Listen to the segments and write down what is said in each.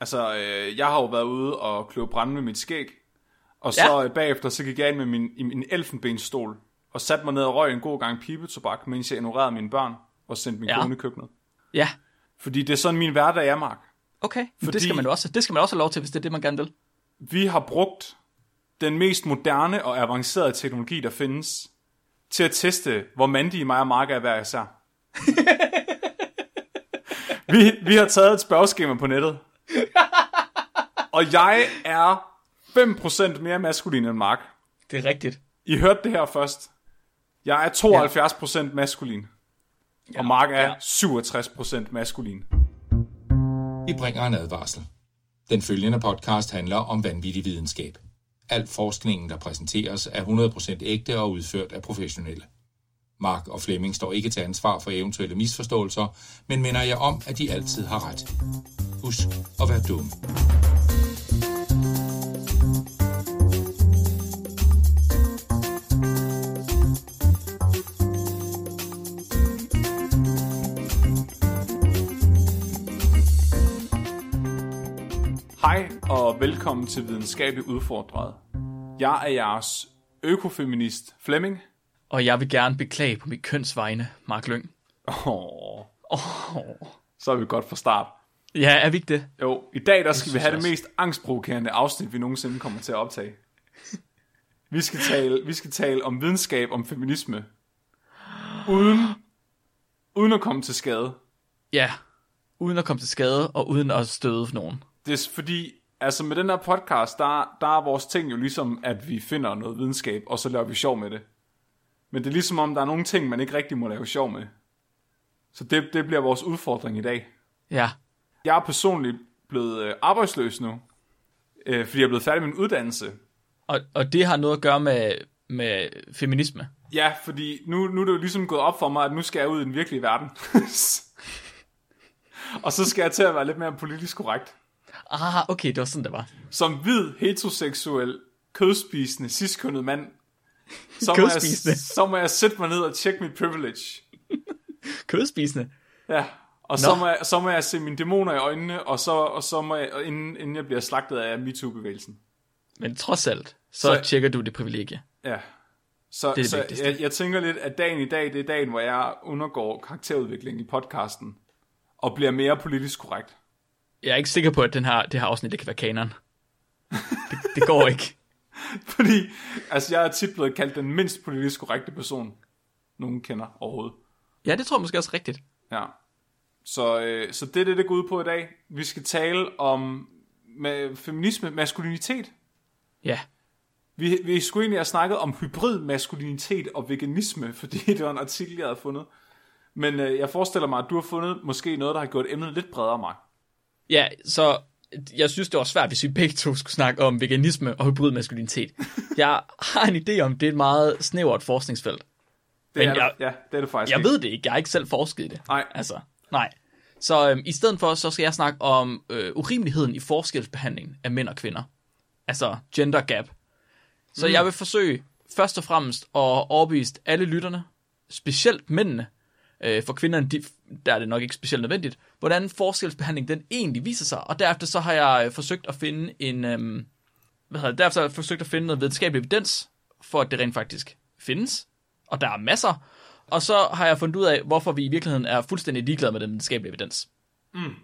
Altså, øh, jeg har jo været ude og kløve brænde med mit skæg. Og så Ja. ja. bagefter, så gik jeg ind med min, min elfenbenstol. Og satte mig ned og røg en god gang pibetobak, mens jeg ignorerede mine børn. Og sendte min Ja. kone i køkkenet. Ja, Fordi det er sådan min hverdag er, Mark. okay. Fordi- det, skal man også, det skal man også have lov til, hvis det er det, man gerne vil. Vi har brugt den mest moderne og avancerede teknologi, der findes, til at teste, hvor mandige mig og Mark er hver især. vi, vi har taget et spørgeskema på nettet. Og jeg er 5% mere maskulin end Mark. Det er rigtigt. I hørte det her først. Jeg er 72% maskulin. Og Mark er ja. 67% maskulin. Vi bringer en advarsel. Den følgende podcast handler om vanvittig videnskab. Al forskningen, der præsenteres, er 100% ægte og udført af professionelle. Mark og Flemming står ikke til ansvar for eventuelle misforståelser, men minder jer om, at de altid har ret. Husk at være dumme. Hej og velkommen til Videnskabeligt Udfordret. Jeg er jeres økofeminist Flemming. Og jeg vil gerne beklage på mit kønsvegne, Mark Lyng. Oh, Oh. så er vi godt fra start. Ja, er vi ikke det? Jo, i dag der skal vi have jeg det mest angstprovokerende afsnit, vi nogensinde kommer til at optage. Vi skal tale, vi skal tale om videnskab, om feminisme, uden, uden at komme til skade. Ja, uden at komme til skade og uden at støde for nogen. Det er fordi, altså med den her podcast, der, der er vores ting jo ligesom, at vi finder noget videnskab, og så laver vi sjov med det. Men det er ligesom om, der er nogle ting, man ikke rigtig må lave sjov med. Så det, det bliver vores udfordring i dag. Ja, Jeg er personligt blevet øh, arbejdsløs nu, øh, fordi jeg er blevet færdig med en uddannelse. og, og det har noget at gøre med, med feminisme. Ja, fordi nu, nu er det jo ligesom gået op for mig, at nu skal jeg ud i den virkelige verden. og så skal jeg til at være lidt mere politisk korrekt. Ah, okay, det var sådan, det var. Som hvid, heteroseksuel, kødspisende, ciskønnet mand, så må, jeg, så må jeg sætte mig ned og tjekke mit privilege. Kødspisende. Ja, og så må, jeg, så må jeg se mine dæmoner i øjnene, og så, og så må jeg, inden, inden jeg bliver slagtet af MeToo-bevægelsen. Men trods alt, så, Så- tjekker du det privilegie. Ja. Så, Det er det så vigtigste. jeg, jeg tænker lidt, at dagen i dag, det er dagen, hvor jeg undergår karakterudvikling i podcasten, og bliver mere politisk korrekt. Jeg er ikke sikker på, at den her, det her afsnit det kan være kanon. Det, det går ikke. Fordi, altså jeg er tit blevet kaldt den mindst politisk korrekte person, nogen kender overhovedet. Ja, det tror jeg måske også rigtigt. Ja. Så, øh, så det er det, det går ud på i dag. Vi skal tale om med feminisme, maskulinitet. Ja, Vi, vi skulle egentlig have snakket om hybrid maskulinitet og veganisme, fordi det var en artikel, jeg havde fundet. Men øh, jeg forestiller mig, at du har fundet måske noget, der har gjort emnet lidt bredere, Mark. ja så jeg synes, det var svært, hvis vi begge to skulle snakke om veganisme og hybrid maskulinitet. Jeg har en idé om, det er et meget snævert forskningsfelt. Det Men er, jeg- det, ja, det er det faktisk Jeg ikke. ved det ikke, jeg har ikke selv forsket i det. Nej. Altså, nej. Så øhm, i stedet for, så skal jeg snakke om øh, urimeligheden i forskelsbehandling af mænd og kvinder. Altså gender gap. Så mm. jeg vil forsøge først og fremmest at overbevise alle lytterne, specielt mændene, øh, for kvinderne, de, der er det nok ikke specielt nødvendigt, hvordan forskelsbehandling den egentlig viser sig. Og derefter så har jeg øh, forsøgt at finde en, øh, hvad hedder det, derefter har jeg forsøgt at finde noget videnskabelig evidens, for at det rent faktisk findes. Og der er masser. Og så har jeg fundet ud af, hvorfor vi i virkeligheden er fuldstændig ligeglade med den videnskabelige evidens.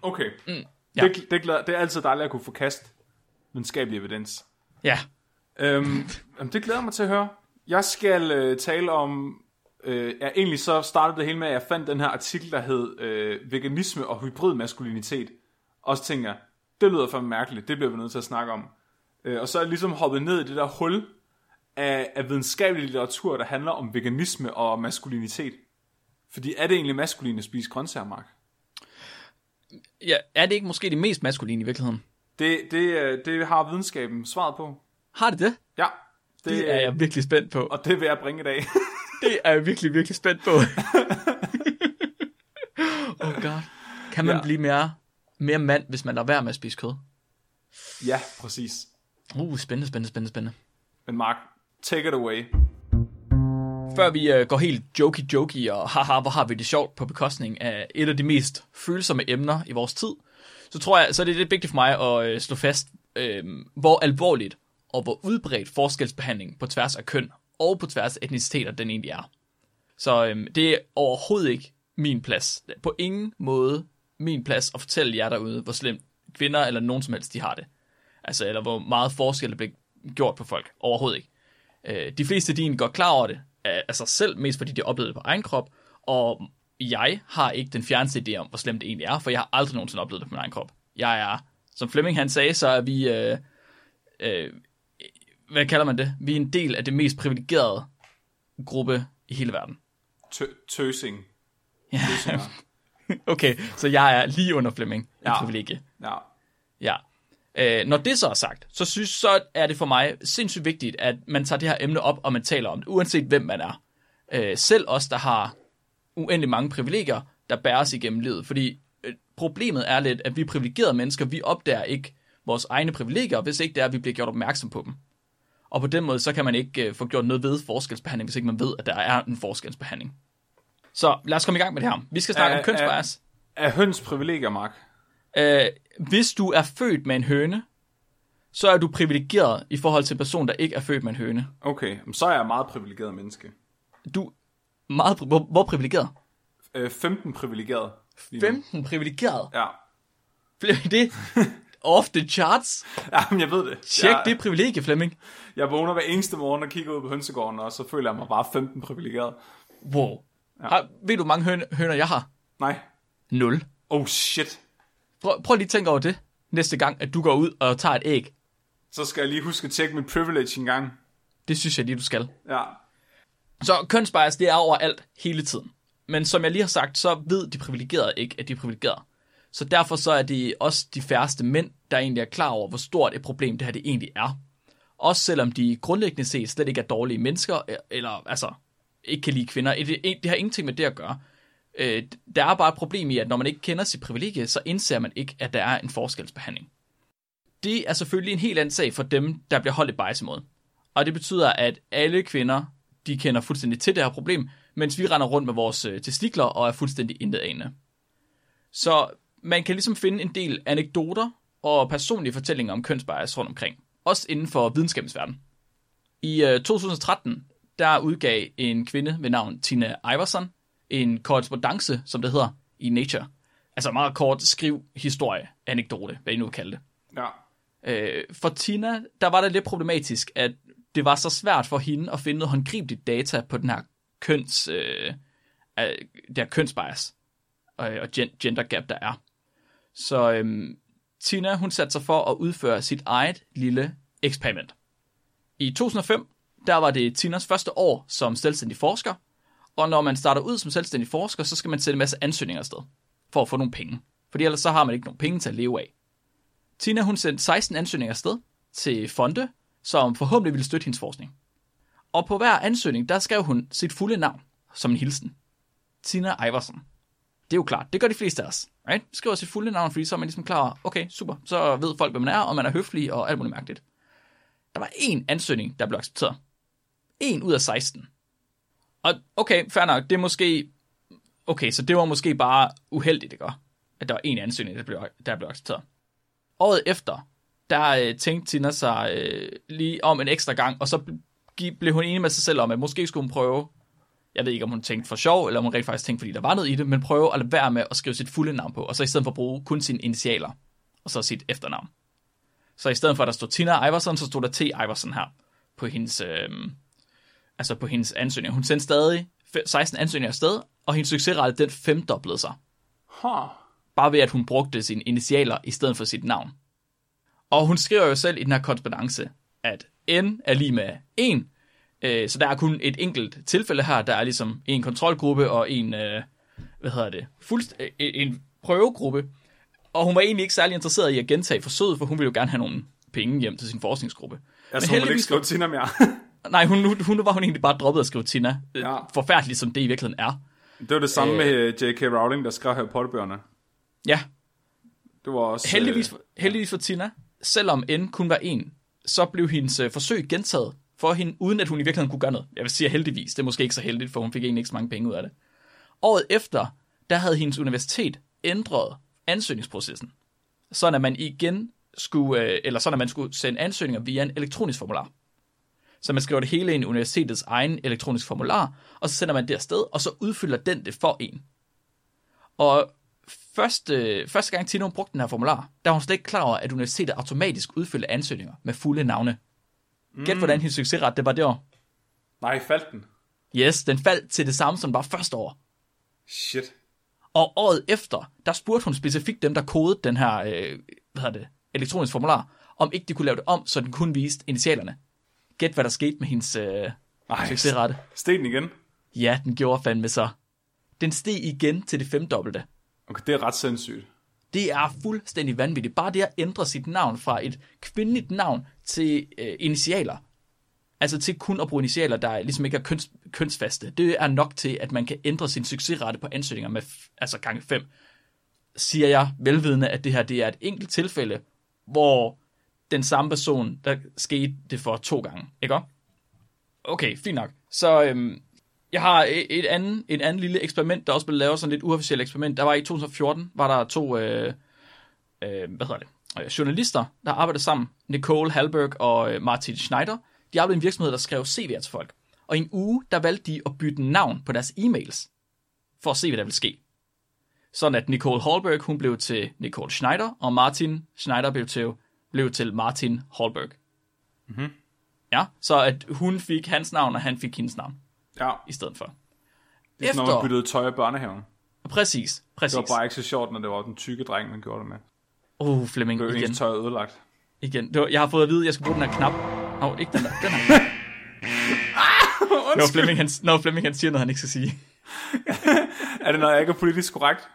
Okay. Mm, ja. det, det, glæder, det er altid dejligt at kunne få kast videnskabelig evidens. Ja, Øhm, jamen, det glæder mig til at høre. Jeg skal øh, tale om... Øh, ja, egentlig så startede det hele med, at jeg fandt den her artikel, der hed øh, Veganisme og hybrid maskulinitet. Og så tænkte jeg, det lyder for mærkeligt, det bliver vi nødt til at snakke om. Øh, og så er jeg ligesom hoppet ned i det der hul af, af videnskabelig litteratur, der handler om veganisme og maskulinitet. Fordi er det egentlig maskulin at spise grøntsager, Mark? ja er det ikke måske det mest maskuline i virkeligheden? Det, det, øh, det har videnskaben svaret på. Har det det? Ja, Det, det er jeg virkelig spændt på. og det vil jeg bringe i dag. Det er jeg virkelig, virkelig spændt på. oh god. Kan man ja. blive mere, mere mand, hvis man lader være med at spise kød? ja, præcis. Uh, spændende, spændende, spændende, spændende. Men Mark, take it away. Før vi øh, går helt jokey-jokey og haha, hvor har vi det sjovt på bekostning af et af de mest følsomme emner i vores tid, så tror jeg, så er det lidt vigtigt for mig at øh, slå fast, øh, hvor alvorligt og hvor udbredt forskelsbehandling på tværs af køn og på tværs af etniciteter den egentlig er. Så øh, det er overhovedet ikke min plads. På ingen måde min plads at fortælle jer derude, hvor slemt kvinder eller nogen som helst de har det. Altså, eller hvor meget forskel der bliver gjort på folk. Overhovedet ikke. Øh, de fleste er egentlig godt klar over det af, af sig selv, mest fordi de har oplevet det på egen krop, og jeg har ikke den fjerneste idé om, hvor slemt det egentlig er, for jeg har aldrig nogensinde oplevet det på min egen krop. Jeg er, som Flemming han sagde, så er vi, øh, øh, hvad kalder man det? Vi er en del af det mest privilegerede gruppe i hele verden. Tø- tøsing. Ja. Okay, så jeg er lige under Flemming i Ja. privilegie. Ja. Ja. Øh, når det så er sagt, så synes så er det for mig sindssygt vigtigt, at man tager det her emne op, og man taler om det, uanset hvem man er. Øh, selv os, der har uendelig mange privilegier, der bæres igennem livet. Fordi øh, problemet er lidt, at vi privilegerede mennesker, vi opdager ikke vores egne privilegier, hvis ikke det er, at vi bliver gjort opmærksom på dem. Og på den måde, så kan man ikke øh, få gjort noget ved forskelsbehandling, hvis ikke man ved, at der er en forskelsbehandling. Så lad os komme i gang med det her. Vi skal snakke Er- om kønsbias. Er høns privilegier, Mark? Øh, hvis du er født med en høne, så er du privilegeret i forhold til en person, der ikke er født med en høne. Okay, så er jeg et meget privilegeret menneske. Du meget, hvor, hvor privilegeret? Øh, 15 privilegeret. lige nu. 15 privilegeret. Ja. Flemming, det off the charts. ja, men jeg ved det. Tjek jeg, det privilegie, Flemming. Jeg vågner hver eneste morgen og kigger ud på hønsegården, og så føler jeg mig bare 15 privilegeret. Wow. Ja. Har, ved du, hvor mange høn, høner jeg har? Nej. Nul. Oh shit. Prøv, prøv lige at tænke over det, næste gang, at du går ud og tager et æg. Så skal jeg lige huske at tjekke mit privilege en gang. Det synes jeg lige, du skal. Ja. Så kønsbias, det er overalt hele tiden. Men som jeg lige har sagt, så ved de privilegerede ikke, at de er privilegerede. Så derfor så er det også de færreste mænd, der egentlig er klar over, hvor stort et problem det her det egentlig er. Også selvom de grundlæggende set slet ikke er dårlige mennesker, eller altså ikke kan lide kvinder. Det, det har ingenting med det at gøre. Øh, Der er bare et problem i, at når man ikke kender sit privilegie, så indser man ikke, at der er en forskelsbehandling. Det er selvfølgelig en helt anden sag for dem, der bliver holdt i bias imod. Og det betyder, at alle kvinder, de kender fuldstændig til det her problem, mens vi render rundt med vores øh, testikler og er fuldstændig intetanende. Så man kan ligesom finde en del anekdoter og personlige fortællinger om kønsbias rundt omkring. Også inden for videnskabens verden. I øh, 2013, der udgav en kvinde ved navn Tina Iverson en korrespondence, som det hedder, i Nature. Altså meget kort skriv historie, anekdote, hvad I nu vil kalde det. Ja. Øh, for Tina, der var det lidt problematisk, at det var så svært for hende at finde noget håndgribeligt data på den her køns, øh, øh, det her kønsbias øh, og gen- gender gap, der er. Så øh, Tina, hun satte sig for at udføre sit eget lille eksperiment. I 2005, der var det Tinas første år som selvstændig forsker, og når man starter ud som selvstændig forsker, så skal man sætte en masse ansøgninger afsted for at få nogle penge. Fordi ellers så har man ikke nogen penge til at leve af. Tina hun sendte 16 ansøgninger afsted til fonde, som forhåbentlig ville støtte hendes forskning. Og på hver ansøgning, der skrev hun sit fulde navn som en hilsen. Tina Iversen. Det er jo klart, det gør de fleste af os. Right? Skriver sit fulde navn, fordi så er man ligesom klar, okay, super, så ved folk, hvem man er, og man er høflig og alt muligt mærkeligt. Der var én ansøgning, der blev accepteret. En ud af 16. Og okay, fair nok, det er måske... Okay, så det var måske bare uheldigt, ikke? At der var en ansøgning, der blev, der blev accepteret. Året efter, der øh, tænkte Tina sig øh, lige om en ekstra gang, og så blev hun enig med sig selv om, at måske skulle hun prøve, jeg ved ikke, om hun tænkte for sjov, eller om hun rent faktisk tænkte, fordi der var noget i det, men prøve at lade være med at skrive sit fulde navn på, og så i stedet for at bruge kun sine initialer, og så sit efternavn. Så i stedet for, at der stod Tina Iverson, så stod der T. Iverson her på hendes, øh, altså på hendes ansøgning. Hun sendte stadig fe- 16 ansøgninger afsted, og hendes succesrate, den femdoblede sig. Huh. Bare ved, at hun brugte sine initialer i stedet for sit navn. Og hun skriver jo selv i den her korrespondance, at n er lige med 1, øh, så der er kun et enkelt tilfælde her, der er ligesom en kontrolgruppe og en, øh, hvad hedder det, fuldst- øh, en prøvegruppe. Og hun var egentlig ikke særlig interesseret i at gentage forsøget, for hun ville jo gerne have nogle penge hjem til sin forskningsgruppe. Jeg tror, hun ikke skrive Tina mere. Nej, hun, hun, hun var hun egentlig bare droppet at skrive Tina. Ja. Ja. Forfærdeligt, som det i virkeligheden er. det var det samme øh... med øh, J.K. Rowling, der skrev Harry Potter-bøgerne. Ja, Det var også... heldigvis, for, heldigvis for Tina, selvom N kun var en, så blev hendes øh, forsøg gentaget for hende, uden at hun i virkeligheden kunne gøre noget. Jeg vil sige heldigvis, det er måske ikke så heldigt, for hun fik egentlig ikke så mange penge ud af det. Året efter, der havde hendes universitet ændret ansøgningsprocessen, sådan at man igen skulle, øh, eller sådan at man skulle sende ansøgninger via en elektronisk formular. Så man skriver det hele ind i universitetets egen elektronisk formular, og så sender man det afsted, og så udfylder den det for en. Og første, første gang Tino brugte den her formular, der var hun slet ikke klar over, at universitetet automatisk udfylder ansøgninger med fulde navne. Gæt, hvordan hendes succesret det var det år. Nej, faldt den. Yes, den faldt til det samme, som den var første år. Shit. Og året efter, der spurgte hun specifikt dem, der kodede den her øh, hvad det, elektronisk formular, om ikke de kunne lave det om, så den kun viste initialerne. Gæt, hvad der skete med hendes øh, Ej, succesrate. Steg den igen? Ja, den gjorde fandme så. Den steg igen til det femdobbelte. Okay, det er ret sindssygt. Det er fuldstændig vanvittigt. Bare det at ændre sit navn fra et kvindeligt navn til øh, initialer. Altså til kun at bruge initialer, der ligesom ikke er køns, kønsfaste. Det er nok til, at man kan ændre sin succesrate på ansøgninger med altså gange 5. Siger jeg velvidende, at det her det er et enkelt tilfælde, hvor den samme person, der skete det for to gange. Ikke? Okay, fint nok. Så øhm, jeg har e-, et, et andet, et andet lille eksperiment, der også blev lavet, sådan et uofficielt eksperiment. Der var i 2014, var der to, øh, øh, hvad hedder det, øh, journalister, der arbejdede sammen. Nicole Halberg og øh, Martin Schneider. De arbejdede i en virksomhed, der skrev CV'er til folk. Og i en uge, der valgte de at bytte navn på deres e-mails, for at se, hvad der ville ske. Sådan at Nicole Hallberg, hun blev til Nicole Schneider, og Martin Schneider blev til, blev til Martin Hallberg. Mm-hmm. Ja, så at hun fik hans navn, og han fik hendes navn Ja, i stedet for. det er sådan, når man byttede tøj i børnehaven. Præcis, præcis. Det var bare ikke så sjovt, når det var den tykke dreng, man gjorde det med. Oh, Flemming, Det var igen. ens tøj ødelagt. igen. Det var, jeg har fået at vide, at jeg skal bruge den her knap. Oh, ikke den der. Den her. Når Flemming, han, når Flemming han siger noget, han ikke skal sige. Er det, når jeg ikke er politisk korrekt?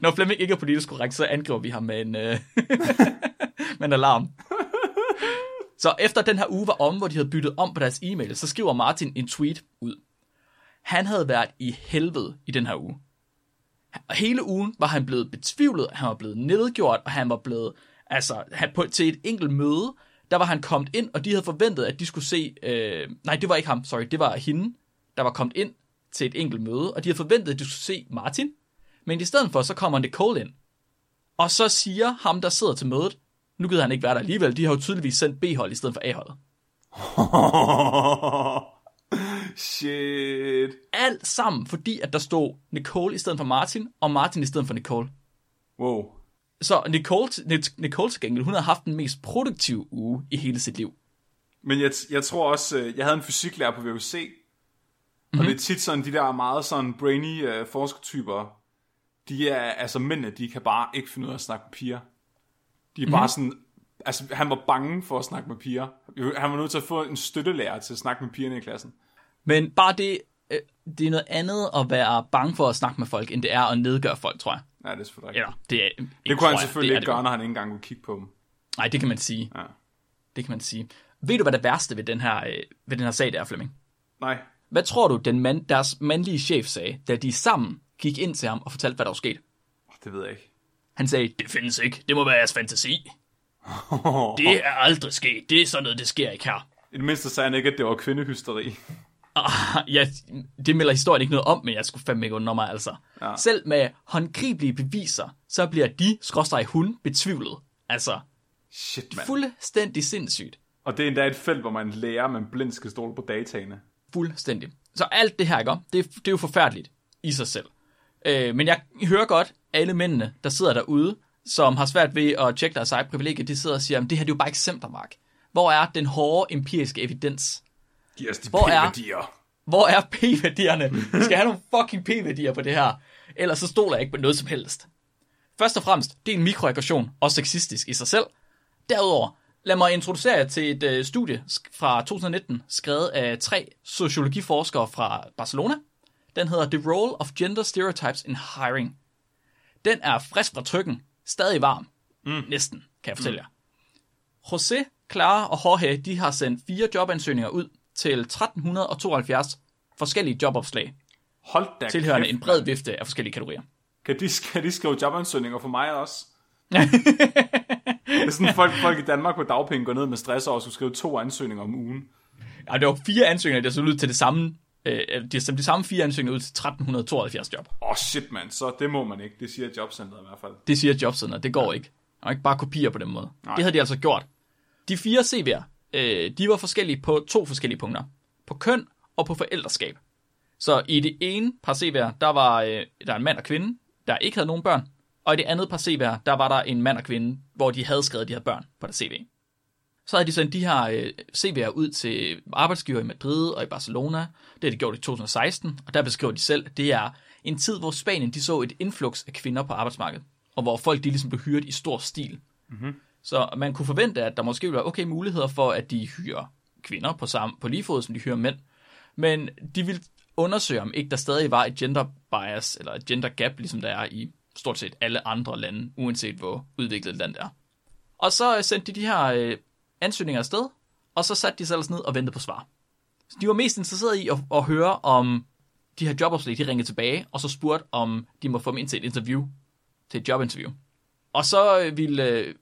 Når Flemming ikke er politisk korrekt, så angriber vi ham med en, øh, men alarm. Så efter den her uge var om, hvor de havde byttet om på deres e-mail, så skriver Martin en tweet ud. Han havde været i helvede i den her uge. Og hele ugen var han blevet betvivlet, han var blevet nedgjort, og han var blevet, altså, han, på, til et enkelt møde, der var han kommet ind, og de havde forventet, at de skulle se, øh, nej, det var ikke ham, sorry, det var hende, der var kommet ind til et enkelt møde, og de havde forventet, at de skulle se Martin, men i stedet for, så kommer Nicole ind. Og så siger ham, der sidder til mødet, nu gider han ikke være der alligevel, de har jo tydeligvis sendt B-hold i stedet for A-holdet. Shit. Alt sammen, fordi at der stod Nicole i stedet for Martin, og Martin i stedet for Nicole. Wow. Så Nicole, Nic- Nicole til gengæld, hun har haft den mest produktive uge i hele sit liv. Men jeg, jeg tror også, øh, jeg havde en fysiklærer på VUC, mm-hmm. og det er tit sådan, de der meget sådan brainy uh, forskertyper, de er, altså mændene, de kan bare ikke finde ud af at snakke med piger. De er mm-hmm. bare sådan, altså han var bange for at snakke med piger. Han var nødt til at få en støttelærer til at snakke med pigerne i klassen. Men bare det, øh, det er noget andet at være bange for at snakke med folk, end det er at nedgøre folk, tror jeg. Nej, det er selvfølgelig Eller, det, er, ikke, Det kunne han jeg, selvfølgelig det er ikke gøre, når han ikke engang kunne kigge på dem. Nej, det kan man sige. Ja. Det kan man sige. Ved du, hvad det værste ved den her, øh, ved den her sag det er, Flemming? Nej. Hvad tror du, den mand, deres mandlige chef sagde, da de sammen gik ind til ham og fortalte, hvad der var sket? Det ved jeg ikke. Han sagde, det findes ikke. Det må være jeres fantasi. Det er aldrig sket. Det er sådan noget, det sker ikke her. I det mindste sagde han ikke, at det var kvindehysteri. Ah, ja, det melder historien ikke noget om, men jeg skulle fandme ikke undre mig, altså. Ja. Selv med håndgribelige beviser, så bliver de, skråstrej hun, betvivlet. Altså, Shit, mand. fuldstændig sindssygt. Og det er endda et felt, hvor man lærer, man blindt skal stole på dataene. Fuldstændig. Så alt det her, ikke? Det, det er jo forfærdeligt i sig selv. Øh, men jeg hører godt, alle mændene, der sidder derude, som har svært ved at tjekke deres eget privilegie, de sidder og siger, at det her det er jo bare eksempler, Mark. Hvor er den hårde empiriske evidens? Giv os de Hvor er- p-værdier. Hvor er p-værdierne? Vi skal have nogle fucking p-værdier på det her. Ellers så stoler jeg ikke på noget som helst. Først og fremmest, det er en mikroaggression, og sexistisk i sig selv. Derudover, lad mig introducere jer til et øh, studie fra 2019, skrevet af tre sociologiforskere fra Barcelona. Den hedder The Role of Gender Stereotypes in Hiring. Den er frisk fra trykken, stadig varm. Mm. Næsten, kan jeg fortælle mm. jer. José, Clara og Jorge, de har sendt fire jobansøgninger ud til 1372 forskellige jobopslag, Hold da tilhørende kæft, en bred vifte af forskellige kategorier. Kan de, kan de skrive jobansøgninger for mig også? det er sådan, folk, folk i Danmark på dagpenge går ned med stress over at skulle skrive to ansøgninger om ugen. Ja, det var fire ansøgninger, der så ud til det samme, øh, de sendte de samme fire ansøgninger ud til 1372 job. Åh, oh, shit, mand. Så det må man ikke. Det siger jobcenteret i hvert fald. Det siger jobcenter, det går ikke. Og ikke bare kopier på den måde. Nej. Det havde de altså gjort. De fire CV'er, øh, de var forskellige på to forskellige punkter. På køn og på forældreskab. Så i det ene par CV'er, der var øh, der en mand og kvinde, der ikke havde nogen børn. Og i det andet par CV'er, der var der en mand og kvinde, hvor de havde skrevet de her børn på deres CV. Så havde de sendt de her øh, CV'er ud til arbejdsgiver i Madrid og i Barcelona. Det har de gjort i 2016, og der beskriver de selv, at det er en tid, hvor Spanien de så et influx af kvinder på arbejdsmarkedet, og hvor folk de ligesom blev hyret i stor stil. Mm-hmm. Så man kunne forvente, at der måske ville være okay muligheder for, at de hyrer kvinder på, samme, på lige fod, som de hyrer mænd. Men de ville undersøge, om ikke der stadig var et gender bias, eller et gender gap, ligesom der er i stort set alle andre lande, uanset hvor udviklet et land er. Og så øh, sendte de de her øh, ansøgninger afsted, og så satte de sig ellers ned og ventede på svar. Så de var mest interesserede i at, at høre, om de her jobopslag, de ringede tilbage, og så spurgte, om de må få dem ind til et interview, til et jobinterview. Og så øh, ville, øh,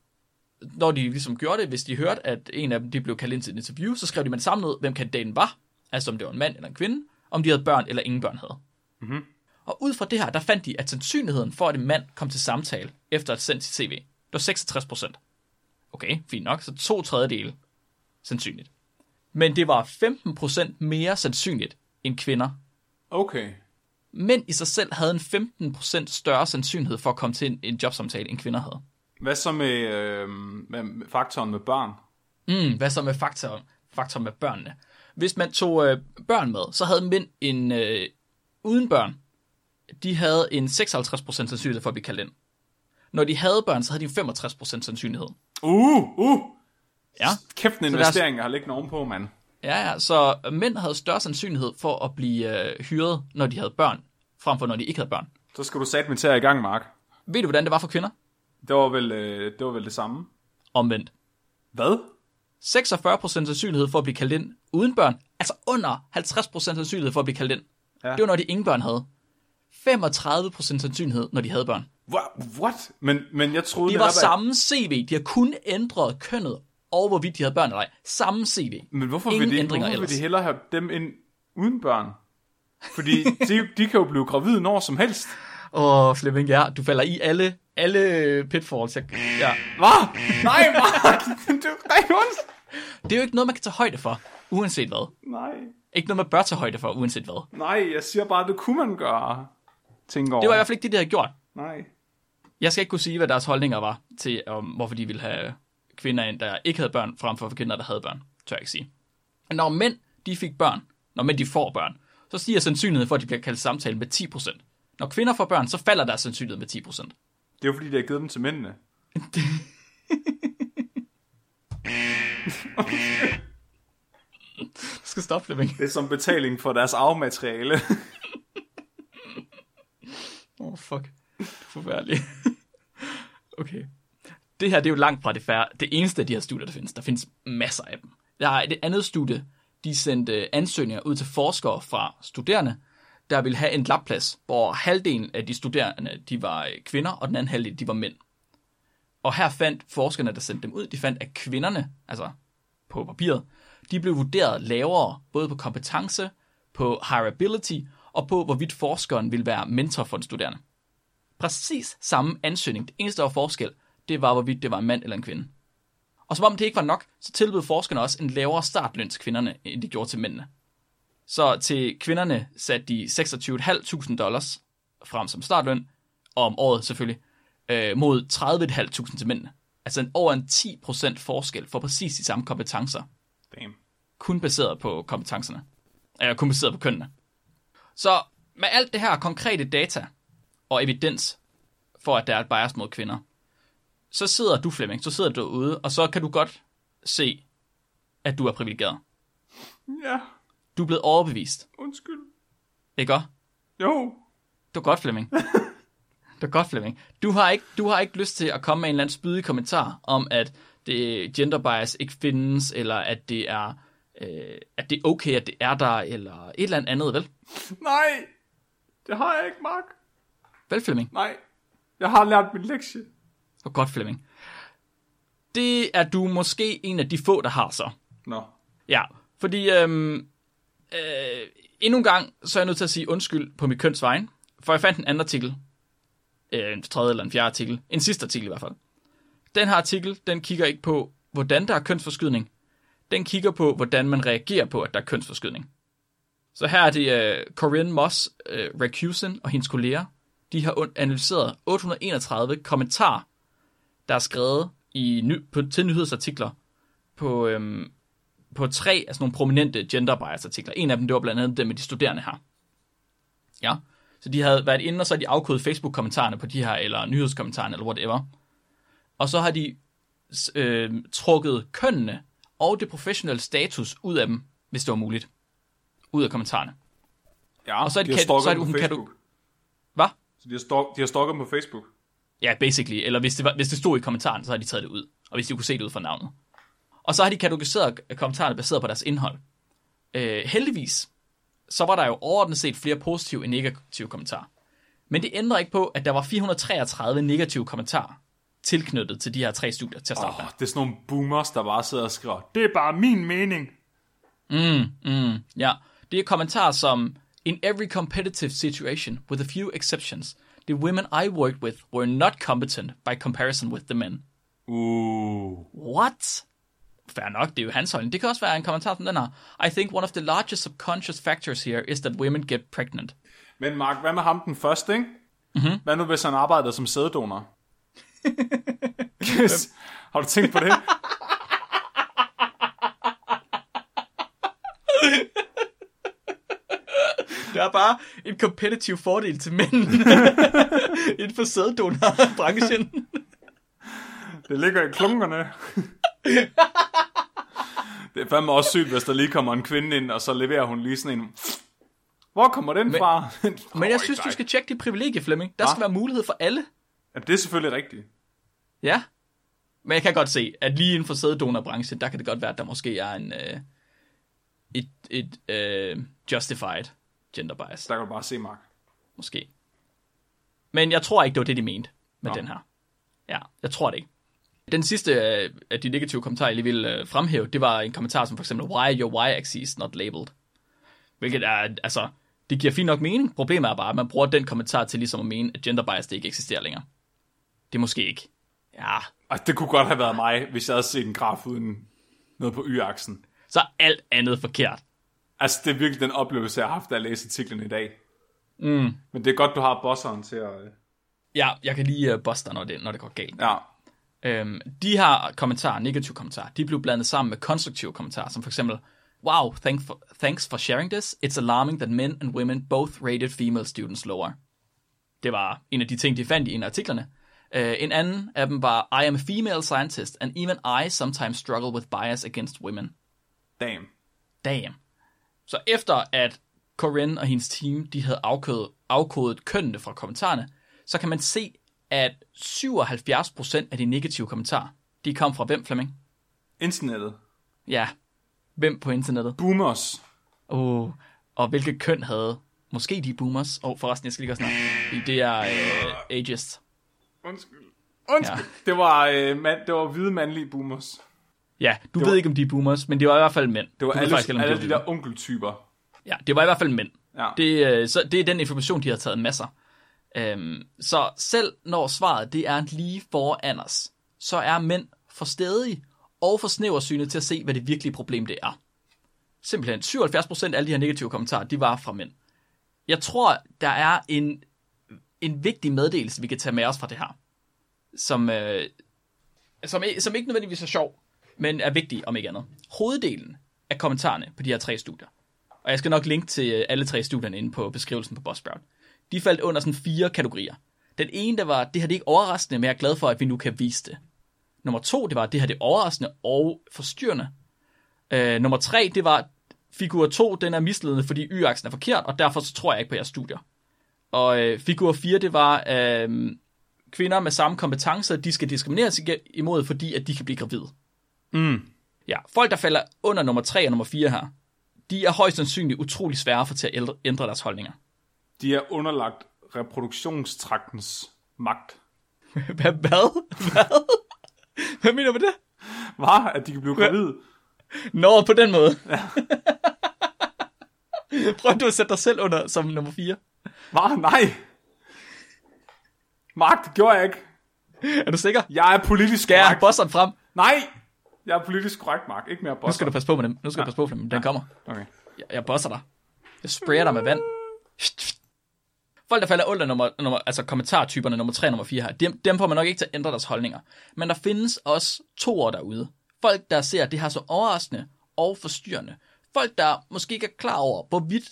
når de ligesom gjorde det, hvis de hørte, at en af dem de blev kaldt ind til et interview, så skrev de med det samme ned, hvem kandidaten var, altså om det var en mand eller en kvinde, om de havde børn eller ingen børn havde. Mhm. Og ud fra det her, der fandt de, at sandsynligheden for, at en mand kom til samtale efter at have sendt sit CV, det var 66 procent. Okay, fint nok, så to tredjedele sandsynligt. Men det var 15 procent mere sandsynligt end kvinder. Okay. Mænd i sig selv havde en 15 procent større sandsynlighed for at komme til en, en jobsamtale, end kvinder havde. Hvad så med, øh, med faktoren med børn? Mm, hvad så med faktor, faktor med børnene? Hvis man tog øh, børn med, så havde mænd en øh, uden børn, de havde en 56% sandsynlighed for at blive kaldt ind. Når de havde børn, så havde de en 65% sandsynlighed. Uh, uh! Ja, Kæft en investering, jeg har liggende ovenpå, mand. ja, ja. Så mænd havde større sandsynlighed for at blive øh, hyret, når de havde børn, frem for når de ikke havde børn. Så skal du satme til at i gang, Mark. Ved du, hvordan det var for kvinder? Det var vel, øh, det, var vel det samme. Omvendt. Hvad? 46% sandsynlighed for at blive kaldt ind uden børn. Altså under 50% sandsynlighed for at blive kaldt ind. Ja. Det var, når de ingen børn havde. 35% sandsynlighed, når de havde børn. Wha- What? Men, men jeg troede, Det var at- samme CV. De har kun ændret kønnet og hvorvidt de havde børn eller ej. Samme CV. Men hvorfor, Ingen vil de, hvorfor vil ellers. de hellere have dem ind uden børn? Fordi de, de kan jo blive gravide når som helst. Åh, oh, Flemming, ja, du falder i alle, alle pitfalls. Jeg, ja. Hvad? Nej, Mark! du ondt. Det er jo ikke noget, man kan tage højde for, uanset hvad. Nej. Ikke noget, man bør tage højde for, uanset hvad. Nej, jeg siger bare, det kunne man gøre. Tænk over. Det var i hvert fald ikke det, de havde gjort. Nej. Jeg skal ikke kunne sige, hvad deres holdninger var til, om, hvorfor de ville have kvinder ind, der ikke havde børn, frem for kvinder, der havde børn. Tør jeg ikke sige. Når mænd de fik børn, når mænd de får børn, så stiger sandsynligheden for, at de bliver kaldt samtale med 10%. Når kvinder får børn, så falder deres sandsynlighed med 10%. Det er jo fordi, de har givet dem til mændene. Du skal stoppe, Flemming. Det er som betaling for deres arvemateriale. Oh, fuck. Forfærdeligt. okay. Det her, det er jo langt fra det, færre, det eneste af de her studier, der findes. Der findes masser af dem. Der er et andet studie, de sendte ansøgninger ud til forskere fra studerende, der ville have en labplads, hvor halvdelen af de studerende, de var øh, kvinder, og den anden halvdel, de var mænd. Og her fandt forskerne, der sendte dem ud, de fandt, at kvinderne, altså på papiret, de blev vurderet lavere, både på kompetence, på hireability, og på, hvorvidt forskeren ville være mentor for den studerende. Præcis samme ansøgning. Det eneste, der var forskel, det var, hvorvidt det var en mand eller en kvinde. Og som om det ikke var nok, så tilbød forskerne også en lavere startløn til kvinderne, end de gjorde til mændene. Så til kvinderne satte de 26.500 dollars frem som startløn, og om året selvfølgelig, øh, mod 30.500 til mændene. Altså en, over en 10% forskel for præcis de samme kompetencer, Damn. kun baseret på kompetencerne. Eller kun baseret på kønnene. Så med alt det her konkrete data og evidens for, at der er et bias mod kvinder, så sidder du, Flemming, så sidder du derude, og så kan du godt se, at du er privilegeret. Ja, Du er blevet overbevist. undskyld. Ikke også? Jo. Det var godt, Flemming. det var godt, Flemming. Du har, ikke, du har ikke lyst til at komme med en eller anden spydig kommentar om, at det gender bias ikke findes, eller at det er, øh, at det er okay, at det er der, eller et eller andet, vel? Nej. Det har jeg ikke, Mark. Vel, Flemming? Nej. Jeg har lært min lektie. Var godt, Flemming. Det er du måske en af de få, der har så. Nå. Ja, fordi øhm, øh, endnu en gang, så er jeg nødt til at sige undskyld på mit køns vejen, for jeg fandt en anden artikel, øh, en tredje eller en fjerde artikel, en sidste artikel i hvert fald, den her artikel, den kigger ikke på, hvordan der er kønsforskydning. Den kigger på, hvordan man reagerer på, at der er kønsforskydning. Så her er det uh, Corinne Moss uh, Racusen og hendes kolleger. De har analyseret 831 kommentarer, der er skrevet i ny, på, til nyhedsartikler på, øhm, på tre af sådan nogle prominente gender bias artikler. En af dem, det var blandt andet dem med de studerende her. Ja, så de havde været inde, og så har de afkodet Facebook-kommentarerne på de her, eller nyhedskommentarerne, eller whatever. Og så har de øh, trukket kønnene og det professionelle status ud af dem, hvis det var muligt. Ud af kommentarerne. Ja, Og så er det de kan- så er det- hun kan du-? Så de har, stalk, de har stalket dem på Facebook. Ja, basically. Eller hvis det, var, hvis det stod i kommentaren, så har de taget det ud. Og hvis de kunne se det ud fra navnet. Og så har de kategoriseret kommentarerne baseret på deres indhold. Øh, heldigvis, så var der jo overordnet set flere positive end negative kommentarer. Men det ændrer ikke på, at der var 433 negative kommentarer tilknyttet til de her tre studier til at starte Oh, med. det er sådan nogle boomers, der bare sidder og skriver, det er bare min mening. Mm, mm, ja. Det er kommentarer som, In every competitive situation, with a few exceptions, the women I worked with were not competent by comparison with the men. Uh. What? Fair nok, det er jo hans holdning. Det kan også være en kommentar som den her. I think one of the largest subconscious factors here is that women get pregnant. Men Mark, hvad med ham den første, ikke? Mm-hmm. Hvad nu, hvis han arbejdede som sæddonor? yes. Har du tænkt på det? Det er bare en competitive fordel til mænd inden for sæddonor-branchen. Det ligger i klunkerne. det er fandme også sygt, hvis der lige kommer en kvinde ind, og så leverer hun lige sådan en... Hvor kommer den Men, fra? Men jeg synes, du skal tjekke dit privilegie, Flemming. Der skal være mulighed for alle. Jamen, det er selvfølgelig rigtigt. Ja. Men jeg kan godt se, at lige inden for sæddonorbranchen, der kan det godt være, at der måske er en øh, et, et øh, justified gender bias. Der kan du bare se, Mark. Måske. Men jeg tror ikke, det var det, de mente med Nå. den her. Ja, jeg tror det ikke. Den sidste øh, af de negative kommentarer, jeg lige vil øh, fremhæve, det var en kommentar som for eksempel, why your y-axis not labeled? Hvilket er, altså, det giver fint nok mening. Problemet er bare, at man bruger den kommentar til ligesom at mene, at gender bias det ikke eksisterer længere. Det er måske ikke. Ja, Og det kunne godt have været mig, hvis jeg havde set en graf uden noget på y-aksen. så er alt andet forkert. Altså, det er virkelig den oplevelse, jeg har haft, da jeg læste artiklen i dag. Mm. Men det er godt, du har bosseren til at... øh, Ja, jeg kan lige uh, buste dig, når det, når det går galt. Ja. Øhm, de her kommentarer, negative kommentarer, de blev blandet sammen med konstruktive kommentarer, som for eksempel, Wow, thank for, thanks for sharing this. It's alarming that men and women both rated female students lower. Det var en af de ting, de fandt i en af artiklerne. Uh, en anden af dem var, I am a female scientist, and even I sometimes struggle with bias against women. Damn. Damn. Så efter at Corinne og hendes team, de havde afkodet, afkodet kønnene fra kommentarerne, så kan man se, at 77% af de negative kommentarer, de kom fra hvem, Flemming? Internettet. Ja, hvem på internettet? Boomers. Oh, og hvilket køn havde måske de boomers? Og oh, forresten, jeg skal lige gøre snakke. Det er uh, ageist. Undskyld. Undskyld. Ja. Det, var, øh, mand, det var hvide mandlige boomers. Ja, du Det ved var- ikke, om de er boomers, men det var i hvert fald mænd. Det var Du ved alle, om alle de der onkeltyper. Ja, det var i hvert fald mænd. Ja. Det, øh, så det er den information, de har taget masser. Øhm, så selv når svaret det er lige foran os, så er mænd for stedige og for snæversynet til at se, hvad det virkelige problem det er. Simpelthen 77% af alle de her negative kommentarer, de var fra mænd. Jeg tror, der er en, en vigtig meddelelse, vi kan tage med os fra det her, som, øh, som, som ikke nødvendigvis er sjov, men er vigtig om ikke andet. Hoveddelen af kommentarerne på de her tre studier, og jeg skal nok linke til øh, alle tre studierne inde på beskrivelsen på Buzzsprout. De faldt under sådan fire kategorier. Den ene, der var, det her det er ikke overraskende, men jeg er glad for, at vi nu kan vise det. Nummer to, det var, det her det er overraskende og forstyrrende. Øh, nummer tre, det var, figur 2, den er misledende, fordi y-aksen er forkert, og derfor så tror jeg ikke på jeres studier. Og øh, figur 4, det var, øh, kvinder med samme kompetencer, de skal diskrimineres imod, fordi at de kan blive gravide. Mm. Ja, folk, der falder under nummer 3 og nummer 4 her, de er højst sandsynligt utrolig svære få til at ændre deres holdninger. De er underlagt reproduktionstraktens magt. Hvad? Hvad? Hvad? Hvad mener du med det? Var, at de kan blive gravide. Nå, på den måde. Ja. Prøv du at sætte dig selv under som nummer 4. Var? Nej. Mark, det gjorde jeg ikke. Er du sikker? Jeg er politisk jeg have bosseren frem? Nej! Jeg er politisk korrekt, Mark. Ikke mere Nu bosser. skal du passe på med dem. Nu skal du passe på med dem. Den kommer. Okay. Jeg, jeg bosser dig. Jeg sprayer dig med vand. Folk, der falder under nummer, nummer, altså kommentartyperne nummer 3 og nummer 4 her, dem, dem får man nok ikke til at ændre deres holdninger. Men der findes også to år derude. Folk, der ser det her så overraskende og forstyrrende. Folk, der måske ikke er klar over, hvorvidt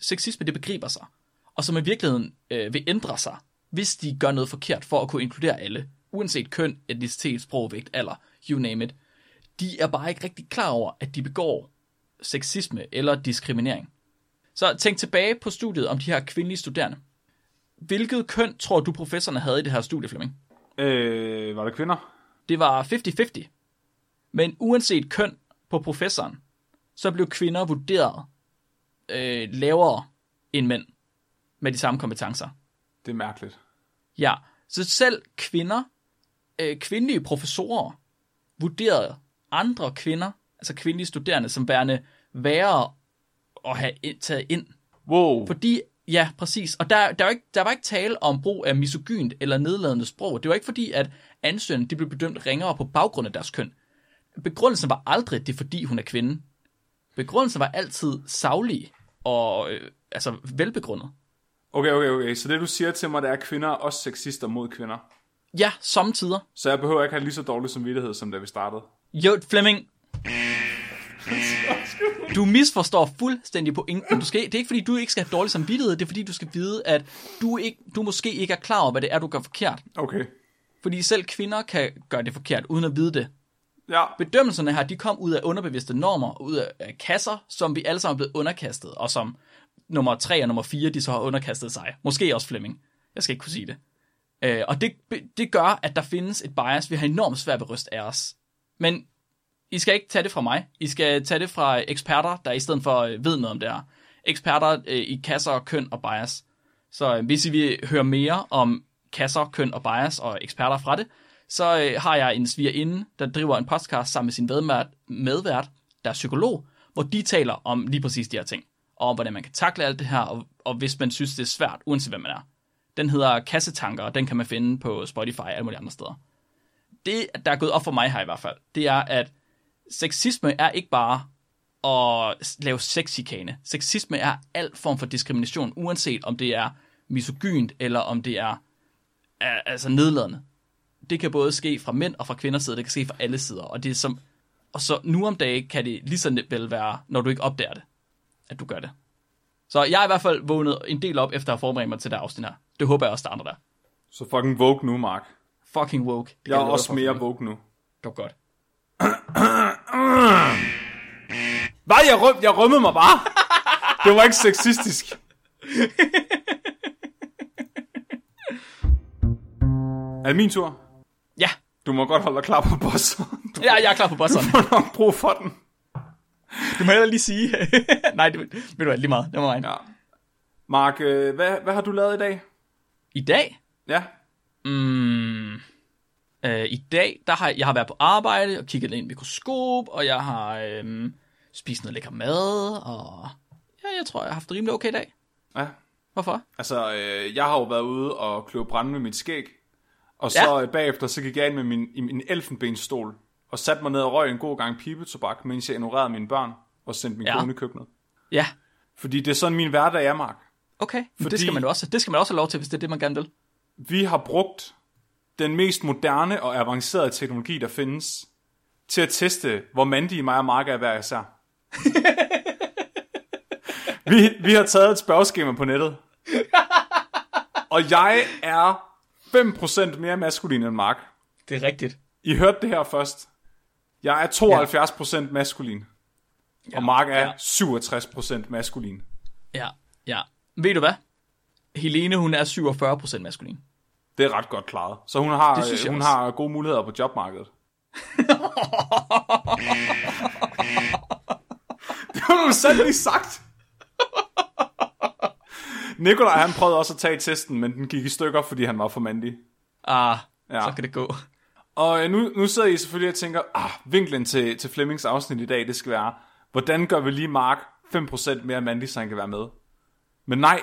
sexisme det begriber sig. Og som i virkeligheden øh, vil ændre sig, hvis de gør noget forkert for at kunne inkludere alle. Uanset køn, etnicitet, sprog, vægt, alder, you name it. De er bare ikke rigtig klar over, at de begår sexisme eller diskriminering. Så tænk tilbage på studiet om de her kvindelige studerende. Hvilket køn tror du professorerne havde i det her studie, Flemming? Øh, var der kvinder? Det var 50-50. Men uanset køn på professoren, så blev kvinder vurderet øh, lavere end mænd med de samme kompetencer. Det er mærkeligt. Ja, så selv kvinder, øh, kvindelige professorer, vurderede andre kvinder, altså kvindelige studerende, som værende værre at have taget ind. Wow. Fordi, ja, præcis. Og der, der, var ikke, der var ikke tale om brug af misogynt eller nedladende sprog. Det var ikke fordi, at ansøgerne de blev bedømt ringere på baggrund af deres køn. Begrundelsen var aldrig, det er fordi, hun er kvinde. Begrundelsen var altid savlig og øh, altså velbegrundet. Okay, okay, okay. Så det du siger til mig, det er, at kvinder er også sexister mod kvinder. Ja, samtidig. Så jeg behøver ikke have lige så dårlig samvittighed, som da vi startede. Jo, Flemming. Du misforstår fuldstændig pointen. Du skal, det er ikke fordi, du ikke skal have dårlig samvittighed, det er fordi, du skal vide, at du, ikke, du måske ikke er klar over, hvad det er, du gør forkert. Okay. Fordi selv kvinder kan gøre det forkert, uden at vide det. Ja. Bedømmelserne her, de kom ud af underbevidste normer, ud af- kasser, som vi alle sammen er blevet underkastet, og som nummer 3 og nummer 4, de så har underkastet sig. Måske også Flemming. Jeg skal ikke kunne sige det. Øh, og det, det gør, at der findes et bias, vi har enormt svært ved at ryste af os. Men I skal ikke tage det fra mig. I skal tage det fra eksperter, der i stedet for øh, ved noget om det her. Eksperter øh, i kasser, køn og bias. Så øh, hvis I vil høre mere om kasser, køn og bias og eksperter fra det, så øh, har jeg en svigerinde, der driver en podcast sammen med sin medvært, medvært, der er psykolog, hvor de taler om lige præcis de her ting. Og om, hvordan man kan takle alt det her, og, og hvis man synes, det er svært, uanset hvem man er. Den hedder Kassetanker, og den kan man finde på Spotify og alle mulige andre steder. Det, der er gået op for mig her i hvert fald, det er, at sexisme er ikke bare at lave sexikane. Sexisme er al form for diskrimination, uanset om det er misogynt, eller om det er er- altså nedladende. Det kan både ske fra mænd og fra kvinders side, det kan ske fra alle sider, og det er som, og så nu om dagen kan det lige så vel være, når du ikke opdager det, at du gør det. Så jeg er i hvert fald vågnet en del op, efter at have forberedt mig til det afsnit her. Det håber jeg også, der er andre der. Så fucking woke nu, Mark. Fucking woke. Det Jeg er også mere Flemming. woke nu. Det var godt. Hvad? Jeg, røm, jeg rømmede mig bare. Det var ikke sexistisk. er det min tur? Ja, Du må godt holde dig klar på boss. Du ja jeg er klar på bosseren. får nok brug for den. Du må heller lige sige. Nej, det ved du hvad, lige meget. Det var mig. Ja. Ja. Mark, øh, hvad, hvad har du lavet i dag? I dag, Ja. Mm, øh, I dag, der har jeg har været på arbejde og kigget ind i et mikroskop, og jeg har øhm, spist noget lækker mad, og ja, jeg tror, jeg har haft en rimelig okay dag. Ja. Hvorfor? Altså, øh, jeg har jo været ude og kløve brænde med mit skæg. Og så Ja. ja. bagefter, så gik jeg ind med min, i min elfenbenstol og satte mig ned og røg en god gang pibetobak, mens jeg ignorerede mine børn og sendte min Ja. kone i køkkenet. Ja, Fordi det er sådan min hverdag er, Mark. okay. Fordi- det skal man også, det skal man også have lov til, hvis det er det, man gerne vil. Vi har brugt den mest moderne og avancerede teknologi, der findes, til at teste, hvor mandige mig og Mark er hver især. vi, vi har taget et spørgeskema på nettet. Og jeg er 5% mere maskulin end Mark. Det er rigtigt. I hørte det her først. Jeg er 72% maskulin. Og Mark er ja. 67% maskulin. Ja, ja. Ved du hvad? Helene, hun er 47% maskulin. Det er ret godt klaret. Så hun har, hun også. har gode muligheder på jobmarkedet. det har du selv lige sagt. Nikolaj, han prøvede også at tage testen, men den gik i stykker, fordi han var for mandig. Ah, ja. Så kan det gå. Og øh, nu, nu sidder I selvfølgelig og tænker, ah, vinklen til, til Flemmings afsnit i dag, det skal være, hvordan gør vi lige Mark 5% mere mandig, så han kan være med? Men nej,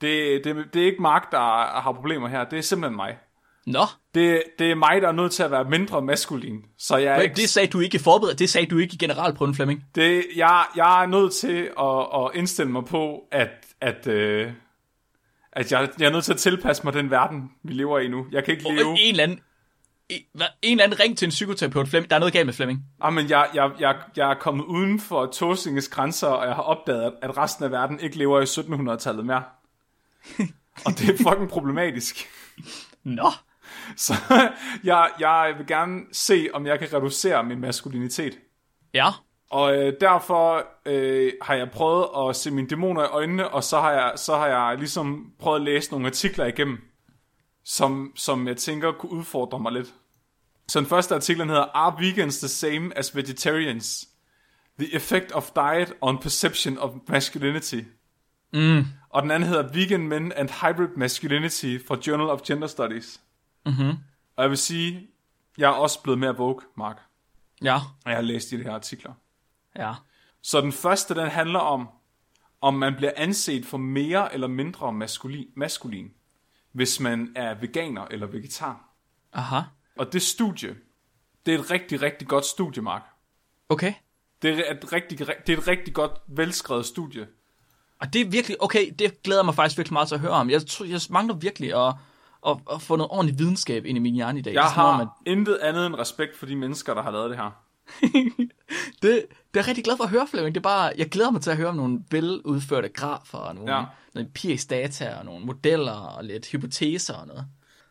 det, det, det er ikke Mark, der har problemer her, det er simpelthen mig. Nå, Det, det er mig, der er nødt til at være mindre maskulin. Så jeg er, men ikke, det sagde du ikke i forberedt. Det sagde du ikke i generalprøven, Flemming. det, jeg, jeg er nødt til at, at indstille mig på, at, at, øh, at jeg, jeg er nødt til at tilpasse mig den verden, vi lever i nu. Jeg kan ikke leve... En eller anden... En, eller anden ring til en psykoterapeut, Flemming. Der er noget galt med Flemming. Ah, men jeg, jeg, jeg, jeg er kommet uden for Tåsinges grænser, og jeg har opdaget, at- at resten af verden ikke lever i 1700-tallet mere. Og det er fucking problematisk. Nå. Så jeg, jeg vil gerne se, om jeg kan reducere min maskulinitet. Ja. Og øh, derfor øh, har jeg prøvet at se mine dæmoner i øjnene, og så har jeg, så har jeg ligesom prøvet at læse nogle artikler igennem, som, som jeg tænker kunne udfordre mig lidt. Så den første artikel hedder, Are vegans the same as vegetarians? The effect of diet on perception of masculinity. Mm. Og den anden hedder Vegan Men and Hybrid Masculinity fra Journal of Gender Studies. Mhm. Og jeg vil sige, jeg er også blevet mere woke, Mark, Ja. og jeg har læst de her artikler. Ja. Så den første, den handler om, om man bliver anset for mere eller mindre maskulin, maskulin hvis man er veganer eller vegetar. Aha. Og det studie, det er et rigtig, rigtig godt studie, Mark. Okay. Det er et rigtig, det er et rigtig godt velskrevet studie. Og det er virkelig, okay, det glæder mig faktisk virkelig meget til at høre om. Jeg, tror, jeg mangler virkelig at, at, at få noget ordentligt videnskab ind i min hjerne i dag. Jeg har intet andet end respekt for de mennesker, der har lavet det her. det, det er jeg rigtig glad for at høre, Flemming. Det er bare, jeg glæder mig til at høre om nogle veludførte grafer, og nogle, Ja. nogle empirisk-data, og nogle modeller, og lidt hypoteser og noget.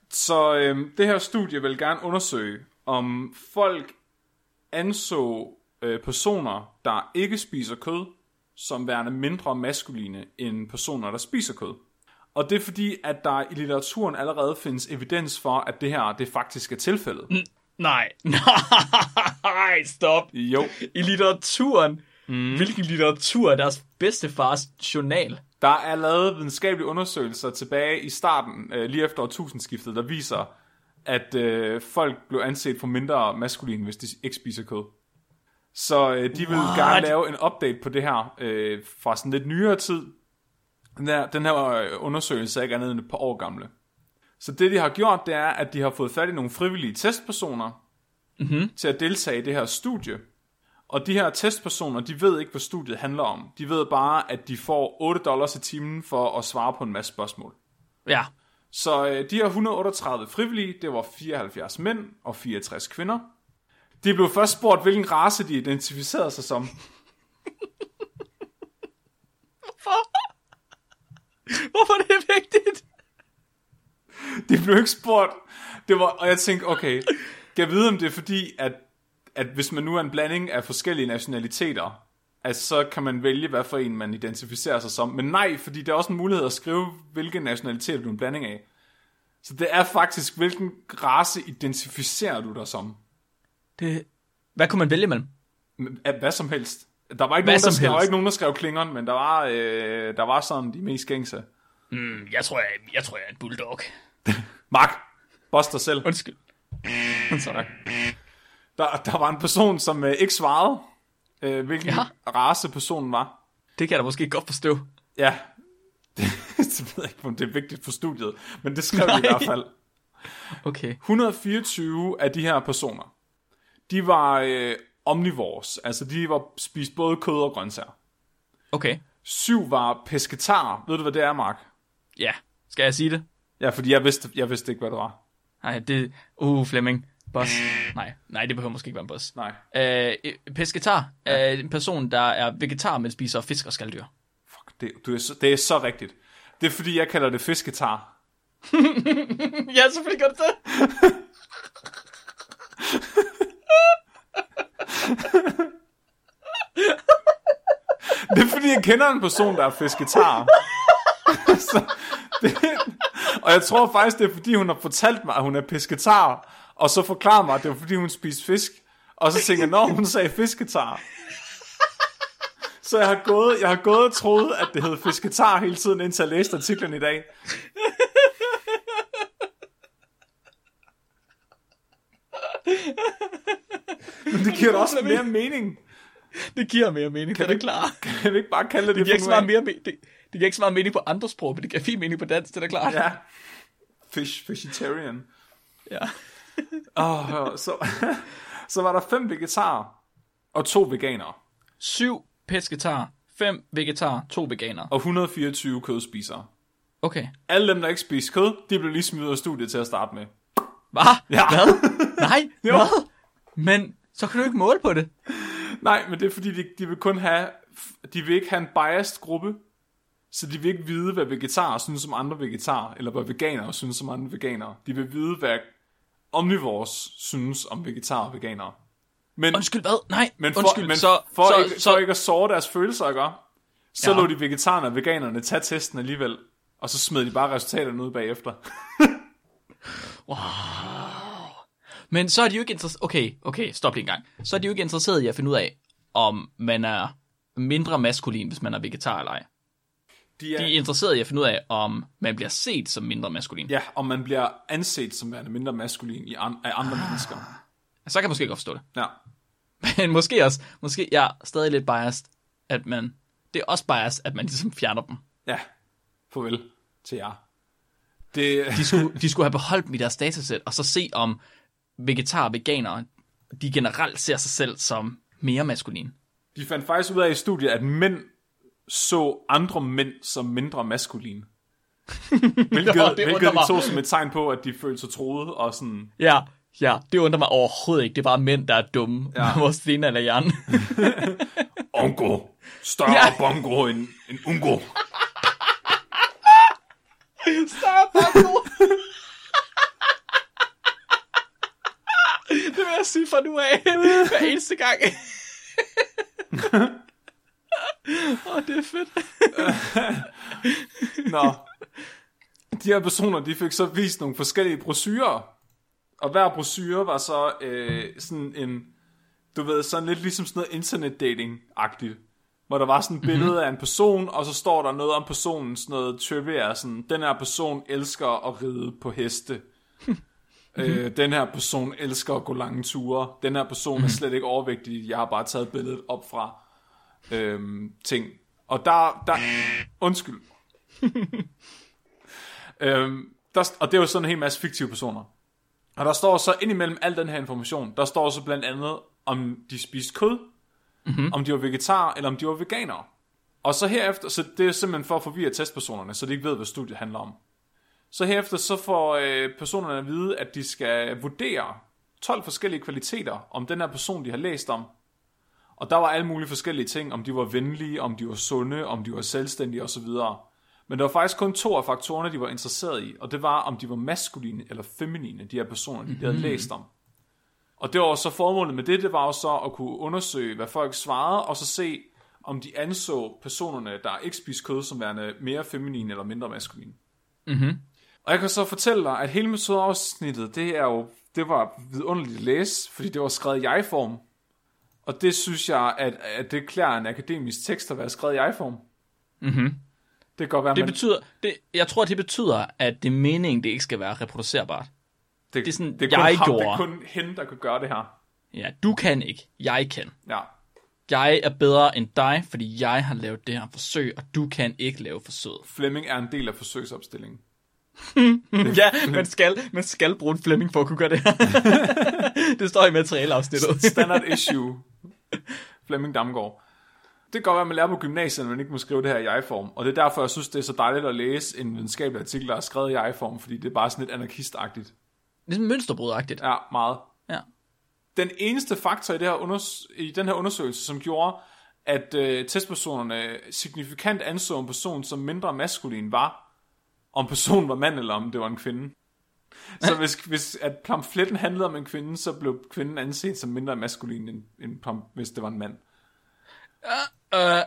Så øhm, det her studie vil gerne undersøge, om folk anså øh, personer, der ikke spiser kød, som værende mindre maskuline end personer, der spiser kød. Og det er fordi, at der i litteraturen allerede findes evidens for, at det her det faktisk er tilfældet. Nej. Nej, stop. Jo, I litteraturen. Mm. Hvilken litteratur er deres bedstefars journal? der er lavet videnskabelige undersøgelser tilbage i starten, øh, lige efter årtusindskiftet, der viser, at øh, folk blev anset for mindre maskuline, hvis de ikke spiser kød. Så øh, de vil What? gerne lave en update på det her øh, fra sådan lidt nyere tid. Den her, den her øh, undersøgelse er ikke andet end et par år gamle. Så det de har gjort, det er, at de har fået fat i nogle frivillige testpersoner Mhm. til at deltage i det her studie. Og de her testpersoner, de ved ikke, hvad studiet handler om. De ved bare, at de får 8 dollars i timen for at svare på en masse spørgsmål. Ja. Så øh, de her 138 frivillige, det var 74 mænd og 64 kvinder. De blev først spurgt, hvilken race de identificerede sig som. Hvorfor er det vigtigt? De blev ikke spurgt. Det var, og jeg tænkte, okay, kan jeg vide, om det er fordi, at, at hvis man nu er en blanding af forskellige nationaliteter, at så kan man vælge, hvad for en man identificerer sig som. Men nej, fordi det er også en mulighed at skrive, hvilken nationalitet du er en blanding af. Så det er faktisk, hvilken race identificerer du dig som. Det... Hvad kunne man vælge mellem? Af Hvad som helst. Der var ikke, Hvad nogen, der, som der var helst. ikke nogen, der skrev klingeren, men der var, øh, der var sådan de mest gængse. Mm, jeg tror, jeg, jeg tror, jeg er en bulldog. Mark, boss dig selv. Undskyld. Sorry. Der, der var en person, som øh, ikke svarede, øh, hvilken Ja. race personen var. Det kan jeg da måske godt forstå. Ja, det, det ved jeg ikke, om det er vigtigt for studiet, men det skrev de i hvert fald. Okay. 124 af de her personer, de var øh, omnivores, altså de var spist både kød og grøntsager. Okay. Syv var pesketarer. Ved du, hvad det er, Mark? Ja. Skal jeg sige det? Ja, fordi jeg vidste, jeg vidste ikke, hvad det var. Nej, det... Uh, Flemming. Boss. Nej, nej, det behøver måske ikke være en boss. Nej. Øh, pesketar er en person, der er vegetar, men spiser fisk og skalddyr. Fuck, det, du er så, det er så rigtigt. Det er fordi, jeg kalder det fisketar. ja, selvfølgelig gør det det. Det er fordi, jeg kender en person, der er fisketar. så, det, og jeg tror faktisk, det er fordi, hun har fortalt mig, at hun er pesketar, og så forklarer mig, at det var fordi, hun spiste fisk. Og så tænker jeg, når hun sagde fisketar. Så jeg har gået, jeg har gået og troet, at det hed fisketar hele tiden, indtil jeg læste artiklen i dag. Men det giver da også mere mening. Det giver mere mening, det er klart. Kan vi ikke bare kalde det Det giver ikke så meget mere me- det, det giver ikke så meget mening på andre sprog, men det giver fin mening på dansk, det er klart. Ja. Fish, fishitarian. Ja. Oh, så, så var der fem vegetarer og to veganere. Syv pesketar, fem vegetar, to veganere. Og 124 kødspisere. Okay. Alle dem, der ikke spiser kød, de blev lige smidt ud af studiet til at starte med. Hvad? Ja. Hvad? Nej, Jo. hvad? Men så kan du ikke måle på det. Nej, men det er fordi, de, de vil kun have, de vil ikke have en biased gruppe, så de vil ikke vide, hvad vegetarer synes om andre vegetarer, eller hvad veganere synes om andre veganere. De vil vide, hvad omnivores synes om vegetarer og veganere. Men, Undskyld, hvad? Nej, men, for, undskyld. men så, for, så, ikke, så, for ikke at såre deres følelser, ikke? så Ja. lå de vegetarerne og veganerne tage testen alligevel, og så smed de bare resultaterne ud bagefter. Men så er de jo ikke interesseret... Okay, okay, stop lige en gang. Så er de jo ikke interesseret i at finde ud af, om man er mindre maskulin, hvis man er vegetar eller ej. De er, De er interesseret i at finde ud af, om man bliver set som mindre maskulin. ja, og man bliver anset som værende mindre maskulin i an, af andre Ah. mennesker. Så kan jeg måske godt forstå det. Ja. Men måske også, måske jeg er stadig lidt biased, at man... Det er også biased, at man ligesom fjerner dem. Ja, farvel til jer. Det, De skulle, de skulle have beholdt dem i deres datasæt, og så se om vegetar og veganere, de generelt ser sig selv som mere maskulin. de fandt faktisk ud af i studiet, at mænd så andre mænd som mindre maskuline. Hvilket, Nå, det hvilket de tog som et tegn på, at de følte sig troede, og sådan, Ja, ja, det undrer mig overhovedet ikke. Det er bare mænd, der er dumme. Ja. Vores sten eller hjernen. Ongo, større Ja. bongo end, end ungo. det vil jeg sige fra nu af. Hver eneste gang. Åh, oh, det er fedt. Nå. De her personer, de fik så vist nogle forskellige brochurer. Og hver brochure var så øh, sådan en, du ved, sådan lidt ligesom sådan noget internet dating-agtigt. Hvor der var sådan et billede mm-hmm. af en person, og så står der noget om personen, sådan noget trivia, sådan, den her person elsker at ride på heste. Øh, den her person elsker at gå lange ture. Den her person er slet ikke overvægtig. Jeg har bare taget billedet op fra øhm, ting. Og der, der undskyld. øhm, der, og det er jo sådan en hel masse fiktive personer. Og der står så indimellem al den her information, der står så blandt andet, om de spiste kød, mm-hmm. om de var vegetar eller om de var veganere. Og så herefter, så det er simpelthen for at forvirre testpersonerne, så de ikke ved, hvad studiet handler om. Så herefter så får øh, personerne at vide, at de skal vurdere 12 forskellige kvaliteter om den her person, de har læst om. Og der var alle mulige forskellige ting, om de var venlige, om de var sunde, om de var selvstændige osv. Men der var faktisk kun to af faktorerne, de var interesseret i, og det var, om de var maskuline eller feminine, de her personer, de, de havde læst om. Og det var så formålet med det, det var jo så at kunne undersøge, hvad folk svarede, og så se, om de anså personerne, der ikke spiste kød, som værende mere feminine eller mindre maskuline. Mm-hmm. Og jeg kan så fortælle dig, at hele metodeafsnittet, det er jo, det var vidunderligt at læse, fordi det var skrevet i jeg-form. Og det synes jeg, at, at det klæder en akademisk tekst at være skrevet i jeg-form. Mm-hmm. Det kan godt være, Det man, betyder, det, jeg tror, det betyder, at det er meningen, det ikke skal være reproducerbart. det, det er sådan, det er kun jeg ham, gjorde. Det er kun hende, der kan gøre det her. Ja, du kan ikke. Jeg kan. Ja. Jeg er bedre end dig, fordi jeg har lavet det her forsøg, og du kan ikke lave forsøget. Flemming er en del af forsøgsopstillingen. ja, man skal, man skal bruge en Fleming for at kunne gøre det her. det står i materialeafsnittet. Standard issue. Flemming Damgaard. Det kan godt være, at man lærer på gymnasiet, man ikke må skrive det her i jeg-form. Og det er derfor, jeg synes, det er så dejligt at læse en videnskabelig artikel, der er skrevet i jeg-form, fordi det er bare sådan lidt anarkistagtigt. Ligesom mønsterbrudagtigt. Ja, meget. Ja. Den eneste faktor i, det her unders- i den her undersøgelse, som gjorde, at øh, testpersonerne signifikant anså en person som mindre maskulin, var, om personen var mand, eller om det var en kvinde. Så hvis, hvis at pamfletten handlede om en kvinde, så blev kvinden anset som mindre maskulin, end, end pam- hvis det var en mand. Øh,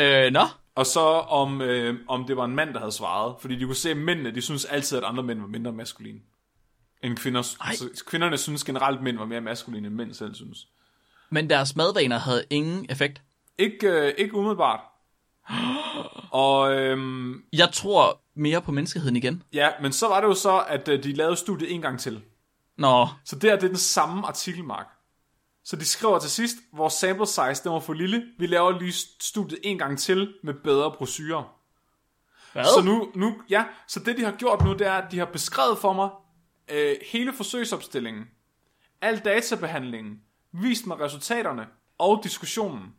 øh, nå. Og så om, øh, om det var en mand, der havde svaret. Fordi de kunne se, at mændene, de synes altid, at andre mænd var mindre maskuline. End kvinder. Så kvinderne synes generelt, at mænd var mere maskuline, end mænd selv synes. Men deres madvaner havde ingen effekt. Ikke, øh, ikke umiddelbart. Og øhm, Jeg tror mere på menneskeheden igen. ja, men så var det jo så, at øh, de lavede studiet en gang til. Nå, Så der det er den samme artikelmark. Så de skriver til sidst, vores sample size den var for lille. Vi laver lige studiet en gang til med bedre brochurer. hvad? Så nu, nu, ja, så det de har gjort nu, det er, at de har beskrevet for mig øh, hele forsøgsopstillingen, al databehandlingen, vist mig resultaterne og diskussionen.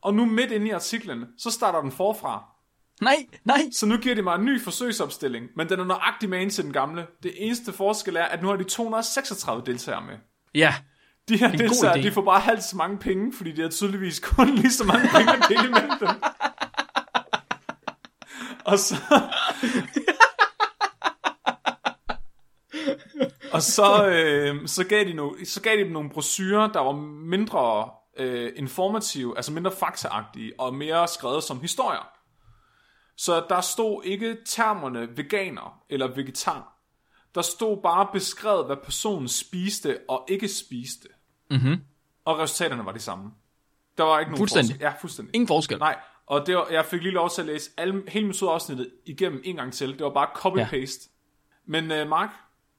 Og nu midt inde i artiklen, så starter den forfra. Nej, nej. Så nu giver de mig en ny forsøgsopstilling, men den er nøjagtig med til den gamle. Det eneste forskel er, at nu har de 236 deltagere med. Ja, De her deltagere, de får bare halvt så mange penge, fordi de har tydeligvis kun lige så mange penge at dele mellem dem. Og så... og så, øh, så, gav de no, så gav de dem nogle brochurer, der var mindre øh, informative, altså mindre faktaagtige, og mere skrevet som historier. Så der stod ikke termerne veganer eller vegetar. Der stod bare beskrevet, hvad personen spiste og ikke spiste. Mhm. Og resultaterne var de samme. Der var ikke nogen Fuldstændig. forskel. Ja, fuldstændig. ingen forskel. Nej, og det var, jeg fik lige lov til at læse alle, hele metodeafsnittet igennem en gang til. Det var bare copy-paste. Ja. Men uh, Mark,